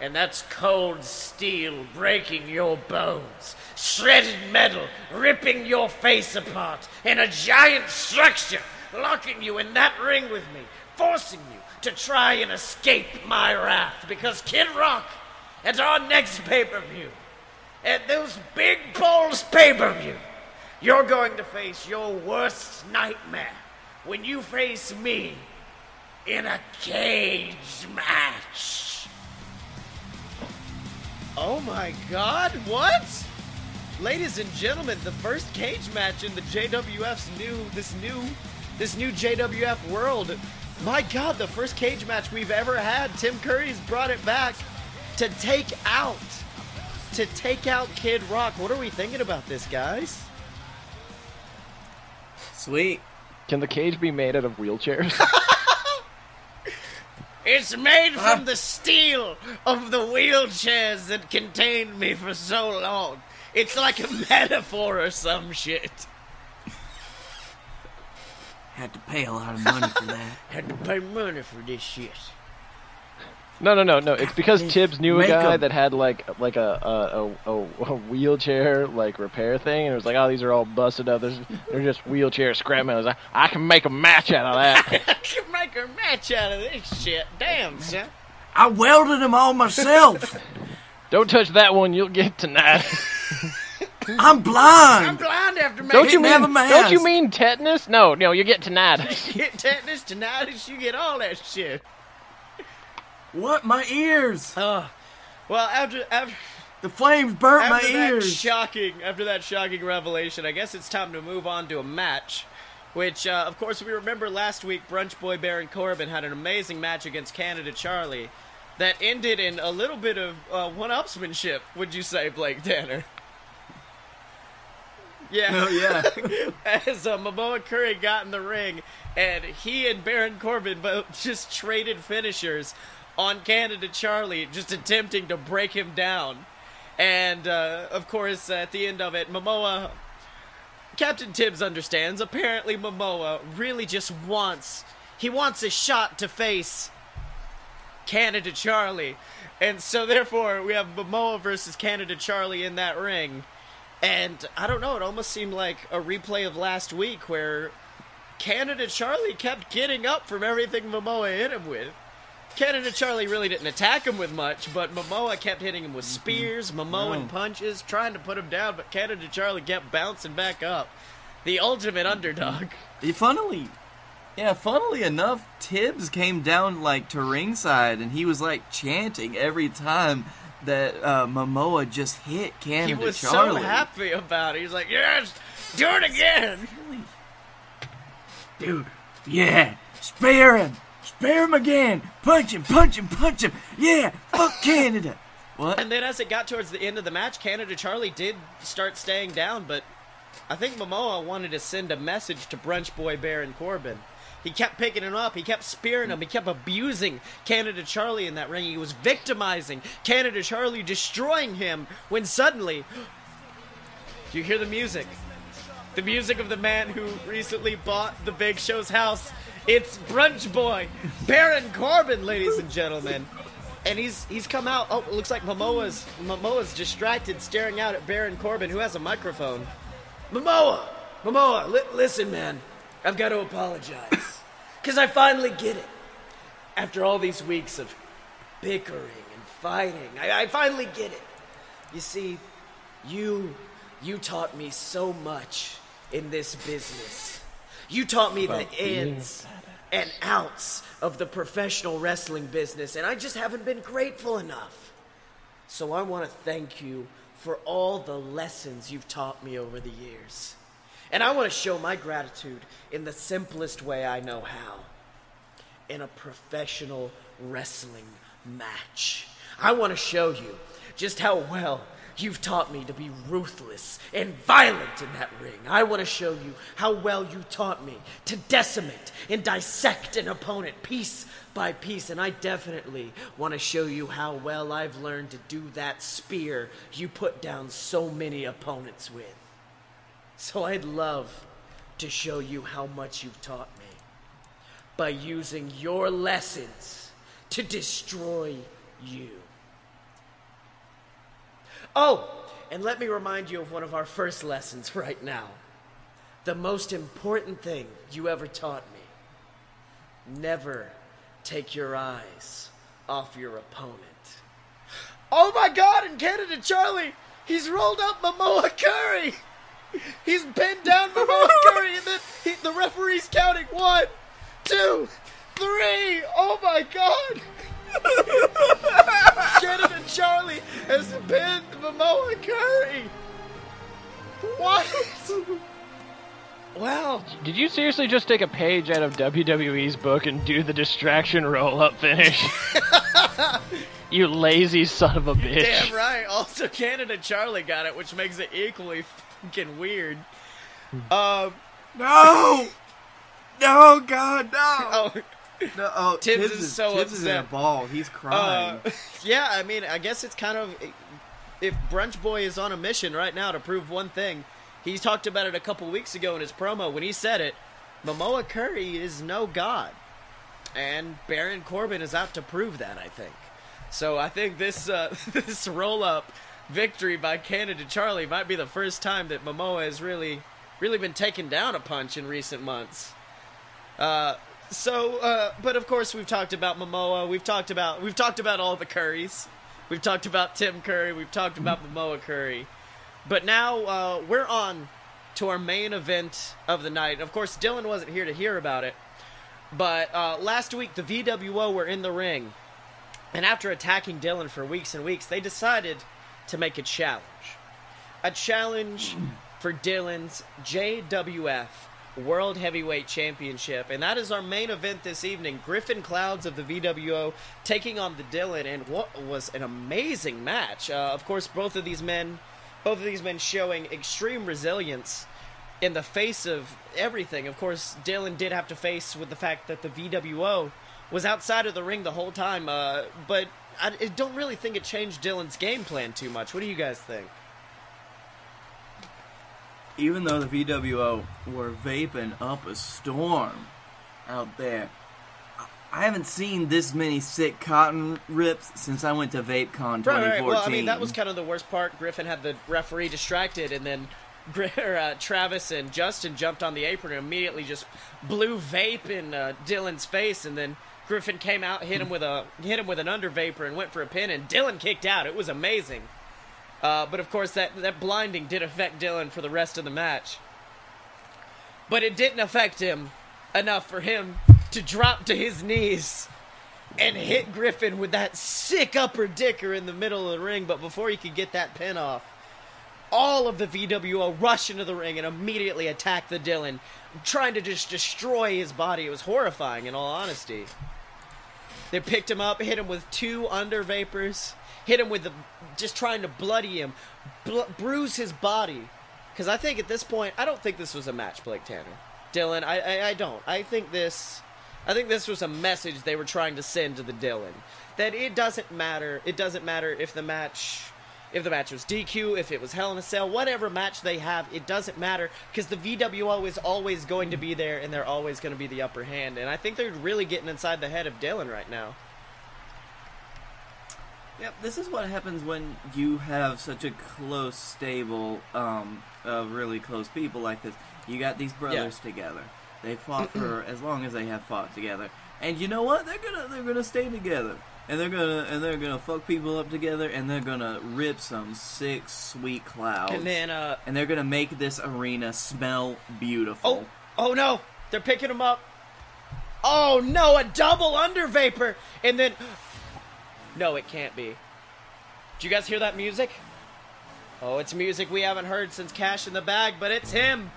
And that's cold steel breaking your bones, shredded metal ripping your face apart, in a giant structure locking you in that ring with me, forcing you to try and escape my wrath. Because Kid Rock, at our next pay per view, at those big balls pay per view, you're going to face your worst nightmare when you face me in a cage match. Oh my god, what? Ladies and gentlemen, the first cage match in the JWF's new this new this new JWF world. My god, the first cage match we've ever had. Tim Curry's brought it back to take out to take out Kid Rock. What are we thinking about this, guys? Sweet. Can the cage be made out of wheelchairs? It's made from ah. the steel of the wheelchairs that contained me for so long. It's like a metaphor or some shit. Had to pay a lot of money for that. Had to pay money for this shit. No, no, no, no. It's because Tibbs knew a guy guy 'em. that had like like a a, a, a wheelchair like repair thing, and it was like, oh, these are all busted up. There's, they're just wheelchair scrap metals. I, I can make a match out of that. I can make a match out of this shit. Damn, son. I welded them all myself. Don't touch that one. You'll get tonight. I'm blind. I'm blind. blind after don't you mean? never Don't you mean tetanus? No, no. You get tonight. get tetanus tonight you get all that shit. What? My ears. Uh, well, after after The flames burnt my that ears. shocking, after that shocking revelation, I guess it's time to move on to a match. Which, uh, of course, we remember last week. Brunch Boy Baron Corbin had an amazing match against Canada Charlie, that ended in a little bit of uh, one-upsmanship. Would you say, Blake Tanner? Yeah. oh yeah. as uh, Momoa Curry got in the ring, and he and Baron Corbin both just traded finishers on Canada Charlie, just attempting to break him down. And uh, of course, at the end of it, Momoa, Captain Tibbs understands. Apparently, Momoa really just wants he wants a shot to face Canada Charlie, and so therefore we have Momoa versus Canada Charlie in that ring. And I don't know, it almost seemed like a replay of last week where Canada Charlie kept getting up from everything Momoa hit him with. Canada Charlie really didn't attack him with much, but Momoa kept hitting him with spears, Momoan No. punches, trying to put him down, but Canada Charlie kept bouncing back up. The ultimate underdog. Funnily, yeah, funnily enough, Tibbs came down like to ringside, and he was like chanting every time that uh, Momoa just hit Canada Charlie. He was Charlie. so happy about it. He's like, yes, do it again. Dude, yeah, spare him, spare him again, punch him, punch him, punch him, yeah, fuck Canada. What? And then as it got towards the end of the match, Canada Charlie did start staying down, but I think Momoa wanted to send a message to Brunch Boy Baron Corbin. He kept picking him up, he kept spearing him, he kept abusing Canada Charlie in that ring. He was victimizing Canada Charlie, destroying him when suddenly Do you hear the music. The music of the man who recently bought the Big Show's house. It's Brunch Boy, Baron Corbin, ladies and gentlemen. And he's he's come out. Oh, it looks like Momoa's Momoa's distracted, staring out at Baron Corbin, who has a microphone. Momoa, Momoa, li- listen, man. I've got to apologize because I finally get it. After all these weeks of bickering and fighting, I, I finally get it. You see, you you taught me so much in this business. You taught me the ins and outs of the professional wrestling business, and I just haven't been grateful enough. So I want to thank you for all the lessons you've taught me over the years. And I want to show my gratitude in the simplest way I know how in a professional wrestling match. I want to show you just how well you've taught me to be ruthless and violent in that ring. I want to show you how well you taught me to decimate and dissect an opponent piece by piece. And I definitely want to show you how well I've learned to do that spear you put down so many opponents with. So I'd love to show you how much you've taught me by using your lessons to destroy you. Oh, and let me remind you of one of our first lessons right now. The most important thing you ever taught me never take your eyes off your opponent. Oh my god, and Canada Charlie, he's rolled up Momoa Curry! He's pinned down Momoa Curry, and then he, the referee's counting one, two, three. Oh my God! Canada Charlie has pinned Momoa Curry. What? Wow. Did you seriously just take a page out of WWE's book and do the distraction roll up finish? you lazy son of a bitch. Damn right. Also, Canada Charlie got it, which makes it equally fucking weird. Um. No! No, God, no! Oh. No oh, Tibbs is so Tibbs is in a upset. ball. He's crying. Uh, yeah, I mean, I guess it's kind of if Brunch Boy is on a mission right now to prove one thing. He talked about it a couple weeks ago in his promo when he said it. Momoa Curry is no god, and Baron Corbin is out to prove that. I think. So I think this uh, this roll up victory by Canada Charlie might be the first time that Momoa has really really been taken down a punch in recent months. Uh, so, uh, but of course we've talked about Momoa. We've talked about we've talked about all the Currys. We've talked about Tim Curry. We've talked about Momoa Curry. But now uh, we're on to our main event of the night. Of course, Dylan wasn't here to hear about it. But uh, last week the VWO were in the ring, and after attacking Dylan for weeks and weeks, they decided to make a challenge. A challenge for Dylan's JWF World Heavyweight Championship. And that is our main event this evening. Griffin Clouds of the VWO taking on the Dylan and what was an amazing match. Uh, of course, both of these men both of these men showing extreme resilience in the face of everything. Of course, Dylan did have to face with the fact that the VWO was outside of the ring the whole time, uh, but I, I don't really think it changed Dylan's game plan too much. What do you guys think? Even though the VWO were vaping up a storm out there, I haven't seen this many sick cotton rips since I went to VapeCon 2014. Right, right. Well, I mean, that was kind of the worst part. Griffin had the referee distracted, and then uh, Travis and Justin jumped on the apron and immediately just blew vape in uh, Dylan's face, and then Griffin came out, hit him with a hit him with an under vapor, and went for a pin, and Dylan kicked out. It was amazing. Uh, but of course, that that blinding did affect Dylan for the rest of the match. But it didn't affect him enough for him to drop to his knees and hit Griffin with that sick upper dicker in the middle of the ring. But before he could get that pin off, all of the VWO rush into the ring and immediately attack the Dylan, trying to just destroy his body. It was horrifying, in all honesty. They picked him up, hit him with two under vapors, hit him with the, just trying to bloody him, bl- bruise his body. Because I think at this point, I don't think this was a match, Blake Tanner. Dylan, I, I, I don't. I think this I think this was a message they were trying to send to the Dylan that it doesn't matter. It doesn't matter if the match if the match was DQ, if it was Hell in a Cell, whatever match they have, it doesn't matter because the VWO is always going to be there and they're always going to be the upper hand. And I think they're really getting inside the head of Dylan right now. Yep, this is what happens when you have such a close stable um, of really close people like this. You got these brothers yeah. together. They fought for as long as they have fought together, and you know what? They're gonna they're gonna stay together, and they're gonna and they're gonna fuck people up together, and they're gonna rip some sick sweet clouds, and then uh, and they're gonna make this arena smell beautiful. Oh, oh no! They're picking them up. Oh no! A double under vapor, and then no, it can't be. Do you guys hear that music? Oh, it's music we haven't heard since Cash in the Bag, but it's him.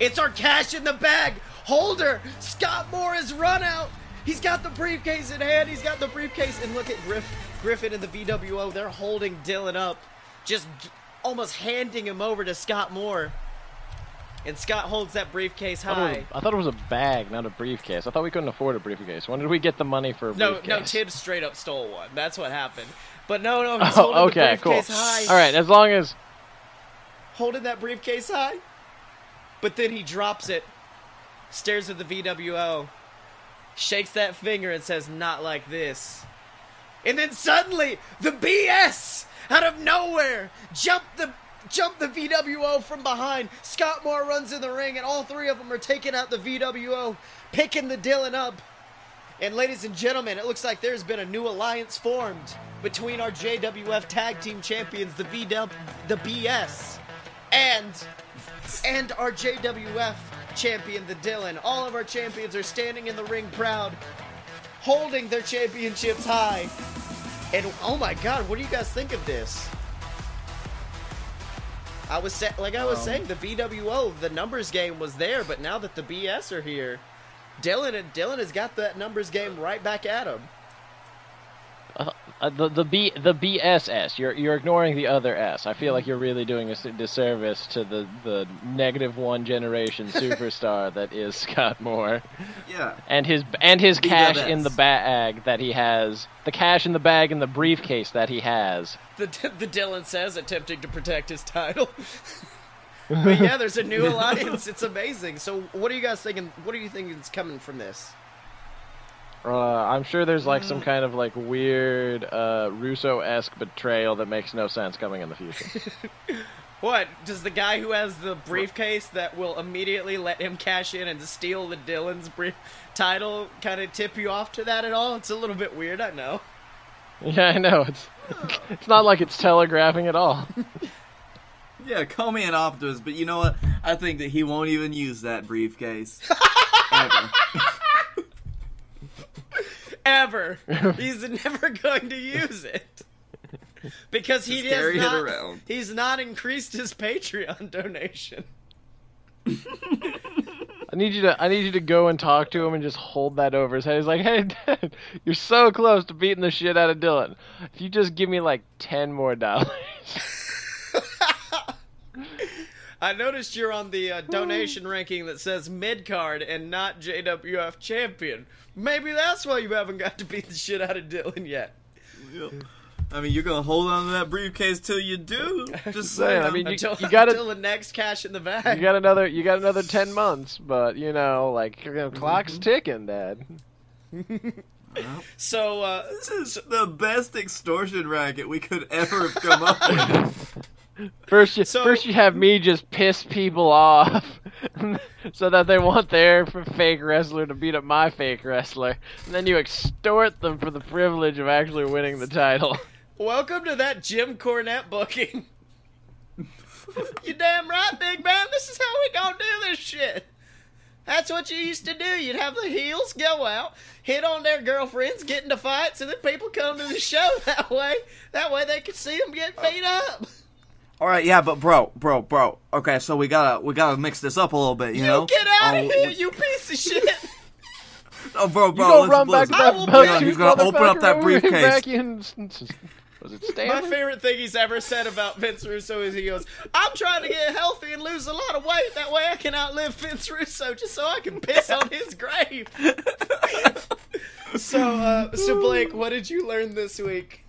It's our Cash in the Bag holder. Scott Moore has run out. He's got the briefcase in hand. He's got the briefcase. And look at Griff, Griffin and the VWO. They're holding Dylan up, just almost handing him over to Scott Moore. And Scott holds that briefcase high. I thought, was, I thought, it was a bag, not a briefcase. I thought we couldn't afford a briefcase. When did we get the money for a briefcase? No, no, Tibbs straight up stole one. That's what happened. But no, no, he's oh, holding okay, the briefcase cool. high. All right, as long as holding that briefcase high. But then he drops it, stares at the VWO, shakes that finger and says, Not like this. And then suddenly, the BS out of nowhere jump the jump the VWO from behind. Scott Moore runs in the ring, and all three of them are taking out the VWO, picking the Dylan up. And ladies and gentlemen, it looks like there's been a new alliance formed between our JWF Tag Team Champions, the VW, the BS, and and our JWF champion, the Dylan. All of our champions are standing in the ring proud, holding their championships high. And oh my God, what do you guys think of this? I was sa- like I was um, saying, the BWO, the numbers game was there, but now that the BS are here, Dylan Dylan has got that numbers game right back at him. Uh, the the B the BSS. You're you're ignoring the other S. I feel like you're really doing a disservice to the the negative one generation superstar that is Scott Moore. Yeah. And his and his cash in the bag that he has. The cash in the bag in the briefcase that he has. The the Dylan says attempting to protect his title. but yeah, there's a new alliance. It's amazing. So, what are you guys thinking? What do you think is coming from this? Uh, I'm sure there's like some mm. kind of like weird uh, Russo-esque betrayal that makes no sense coming in the future. what does the guy who has the briefcase that will immediately let him cash in and steal the Dylan's brief title kind of tip you off to that at all? It's a little bit weird, I know. Yeah, I know. It's it's not like it's telegraphing at all. yeah, call me an optimist, but you know what? I think that he won't even use that briefcase. Ever ever. He's never going to use it. because he Just has carry it not. around. He's not increased his Patreon donation. I need you to I need you to go and talk to him and just hold that over his head. He's like, "Hey, Dad, you're so close to beating the shit out of Dylan. If you just give me like ten more dollars." I noticed you're on the uh, donation ranking that says mid card and not JWF champion. Maybe that's why you haven't got to beat the shit out of Dylan yet. I mean, you're gonna hold on to that briefcase till you do. Just saying, saying. I mean, You- Until, you gotta- until the next cash in the bag. you got another you got another ten months, but you know, like you know, clock's ticking, Dad. so, uh, this is the best extortion racket we could ever have come up with. First, you, So- first you have me just piss people off, so that they want their fake wrestler to beat up my fake wrestler, and then you extort them for the privilege of actually winning the title. welcome to that Jim Cornette booking. you damn right, big man. This is how we gonna do this shit. That's what you used to do. You'd have the heels go out, hit on their girlfriends, get into fights, and then people come to the show that way. That way they could see them get beat up. All right, yeah, but bro, bro, bro. Okay, so we gotta we gotta mix this up a little bit, you, You know? get out of Oh, here, we- you piece of shit. Oh, bro, You bro. go listen, run back to listen. I that will belt He's gonna open up that briefcase. back in- Was it My favorite thing he's ever said about Vince Russo is he goes, I'm trying to get healthy and lose a lot of weight. That way I can outlive Vince Russo just so I can piss on his grave. so, uh, so Blake, what did you learn this week?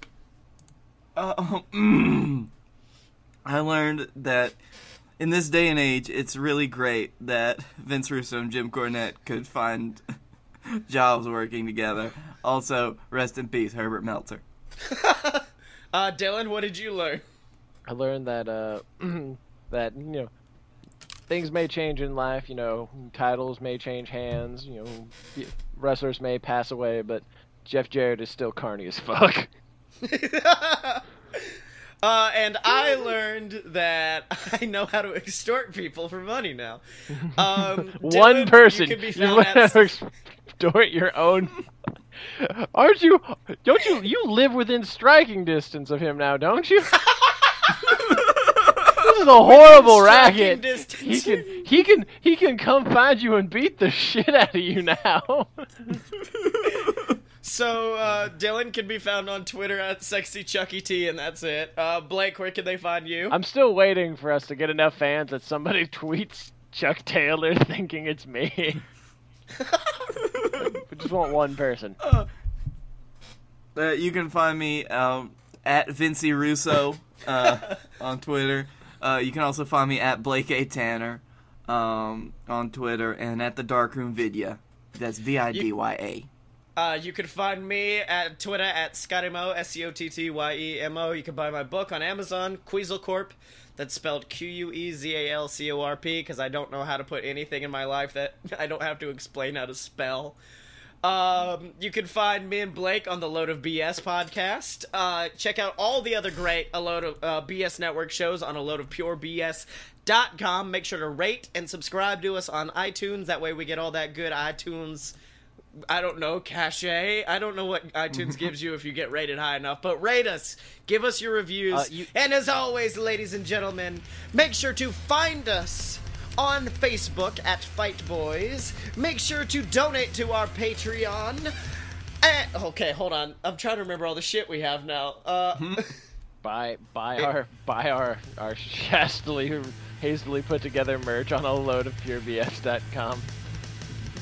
Uh, mm. I learned that in this day and age, it's really great that Vince Russo and Jim Cornette could find jobs working together. Also, rest in peace, Herbert Meltzer. Uh, Dylan, what did you learn? I learned that uh that you know things may change in life. You know, titles may change hands. You know, wrestlers may pass away, but Jeff Jarrett is still carny as fuck. Uh, and I learned that I know how to extort people for money now. Um, One Dylan, person. You can be You found learn how at to extort your own. Aren't you? Don't you? You live within striking distance of him now, don't you? this is a horrible racket. distance. He can. He can. He can come find you and beat the shit out of you now. So uh, Dylan can be found on Twitter at sexy Chuckie T, and that's it. Uh, Blake, where can they find you? I'm still waiting for us to get enough fans that somebody tweets Chuck Taylor thinking it's me. we just want one person. Uh, you can find me um, at Vincy Russo uh, on Twitter. Uh, you can also find me at Blake A. Tanner um, on Twitter and at the Darkroom Vidya. That's V I D Y A. Uh, you can find me at Twitter at ScottyEmo, S C O T T Y E M O. You can buy my book on Amazon, Quezal Corp. That's spelled Q U E Z A L C O R P because I don't know how to put anything in my life that I don't have to explain how to spell. Um, you can find me and Blake on the Load of BS podcast. Uh, check out all the other great A Load of uh, BS network shows on a load of pure BS.com. Make sure to rate and subscribe to us on iTunes. That way we get all that good iTunes. I don't know, cachet. I don't know what iTunes gives you if you get rated high enough, but rate us. Give us your reviews. Uh, you- And as always, ladies and gentlemen, make sure to find us on Facebook at Fight Boys. Make sure to donate to our Patreon. And, okay, hold on. I'm trying to remember all the shit we have now. Uh, Buy buy our buy our our hastily hastily put together merch on a load of purebs.com.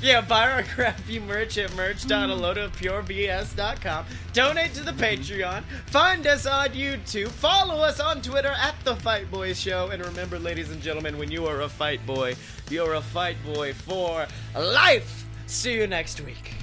yeah, buy our crappy merch at merch.aloadofpurebs.com. Donate to the Patreon. Find us on YouTube. Follow us on Twitter at The Fight Boys Show. And remember, ladies and gentlemen, when you are a fight boy, you're a fight boy for life. See you next week.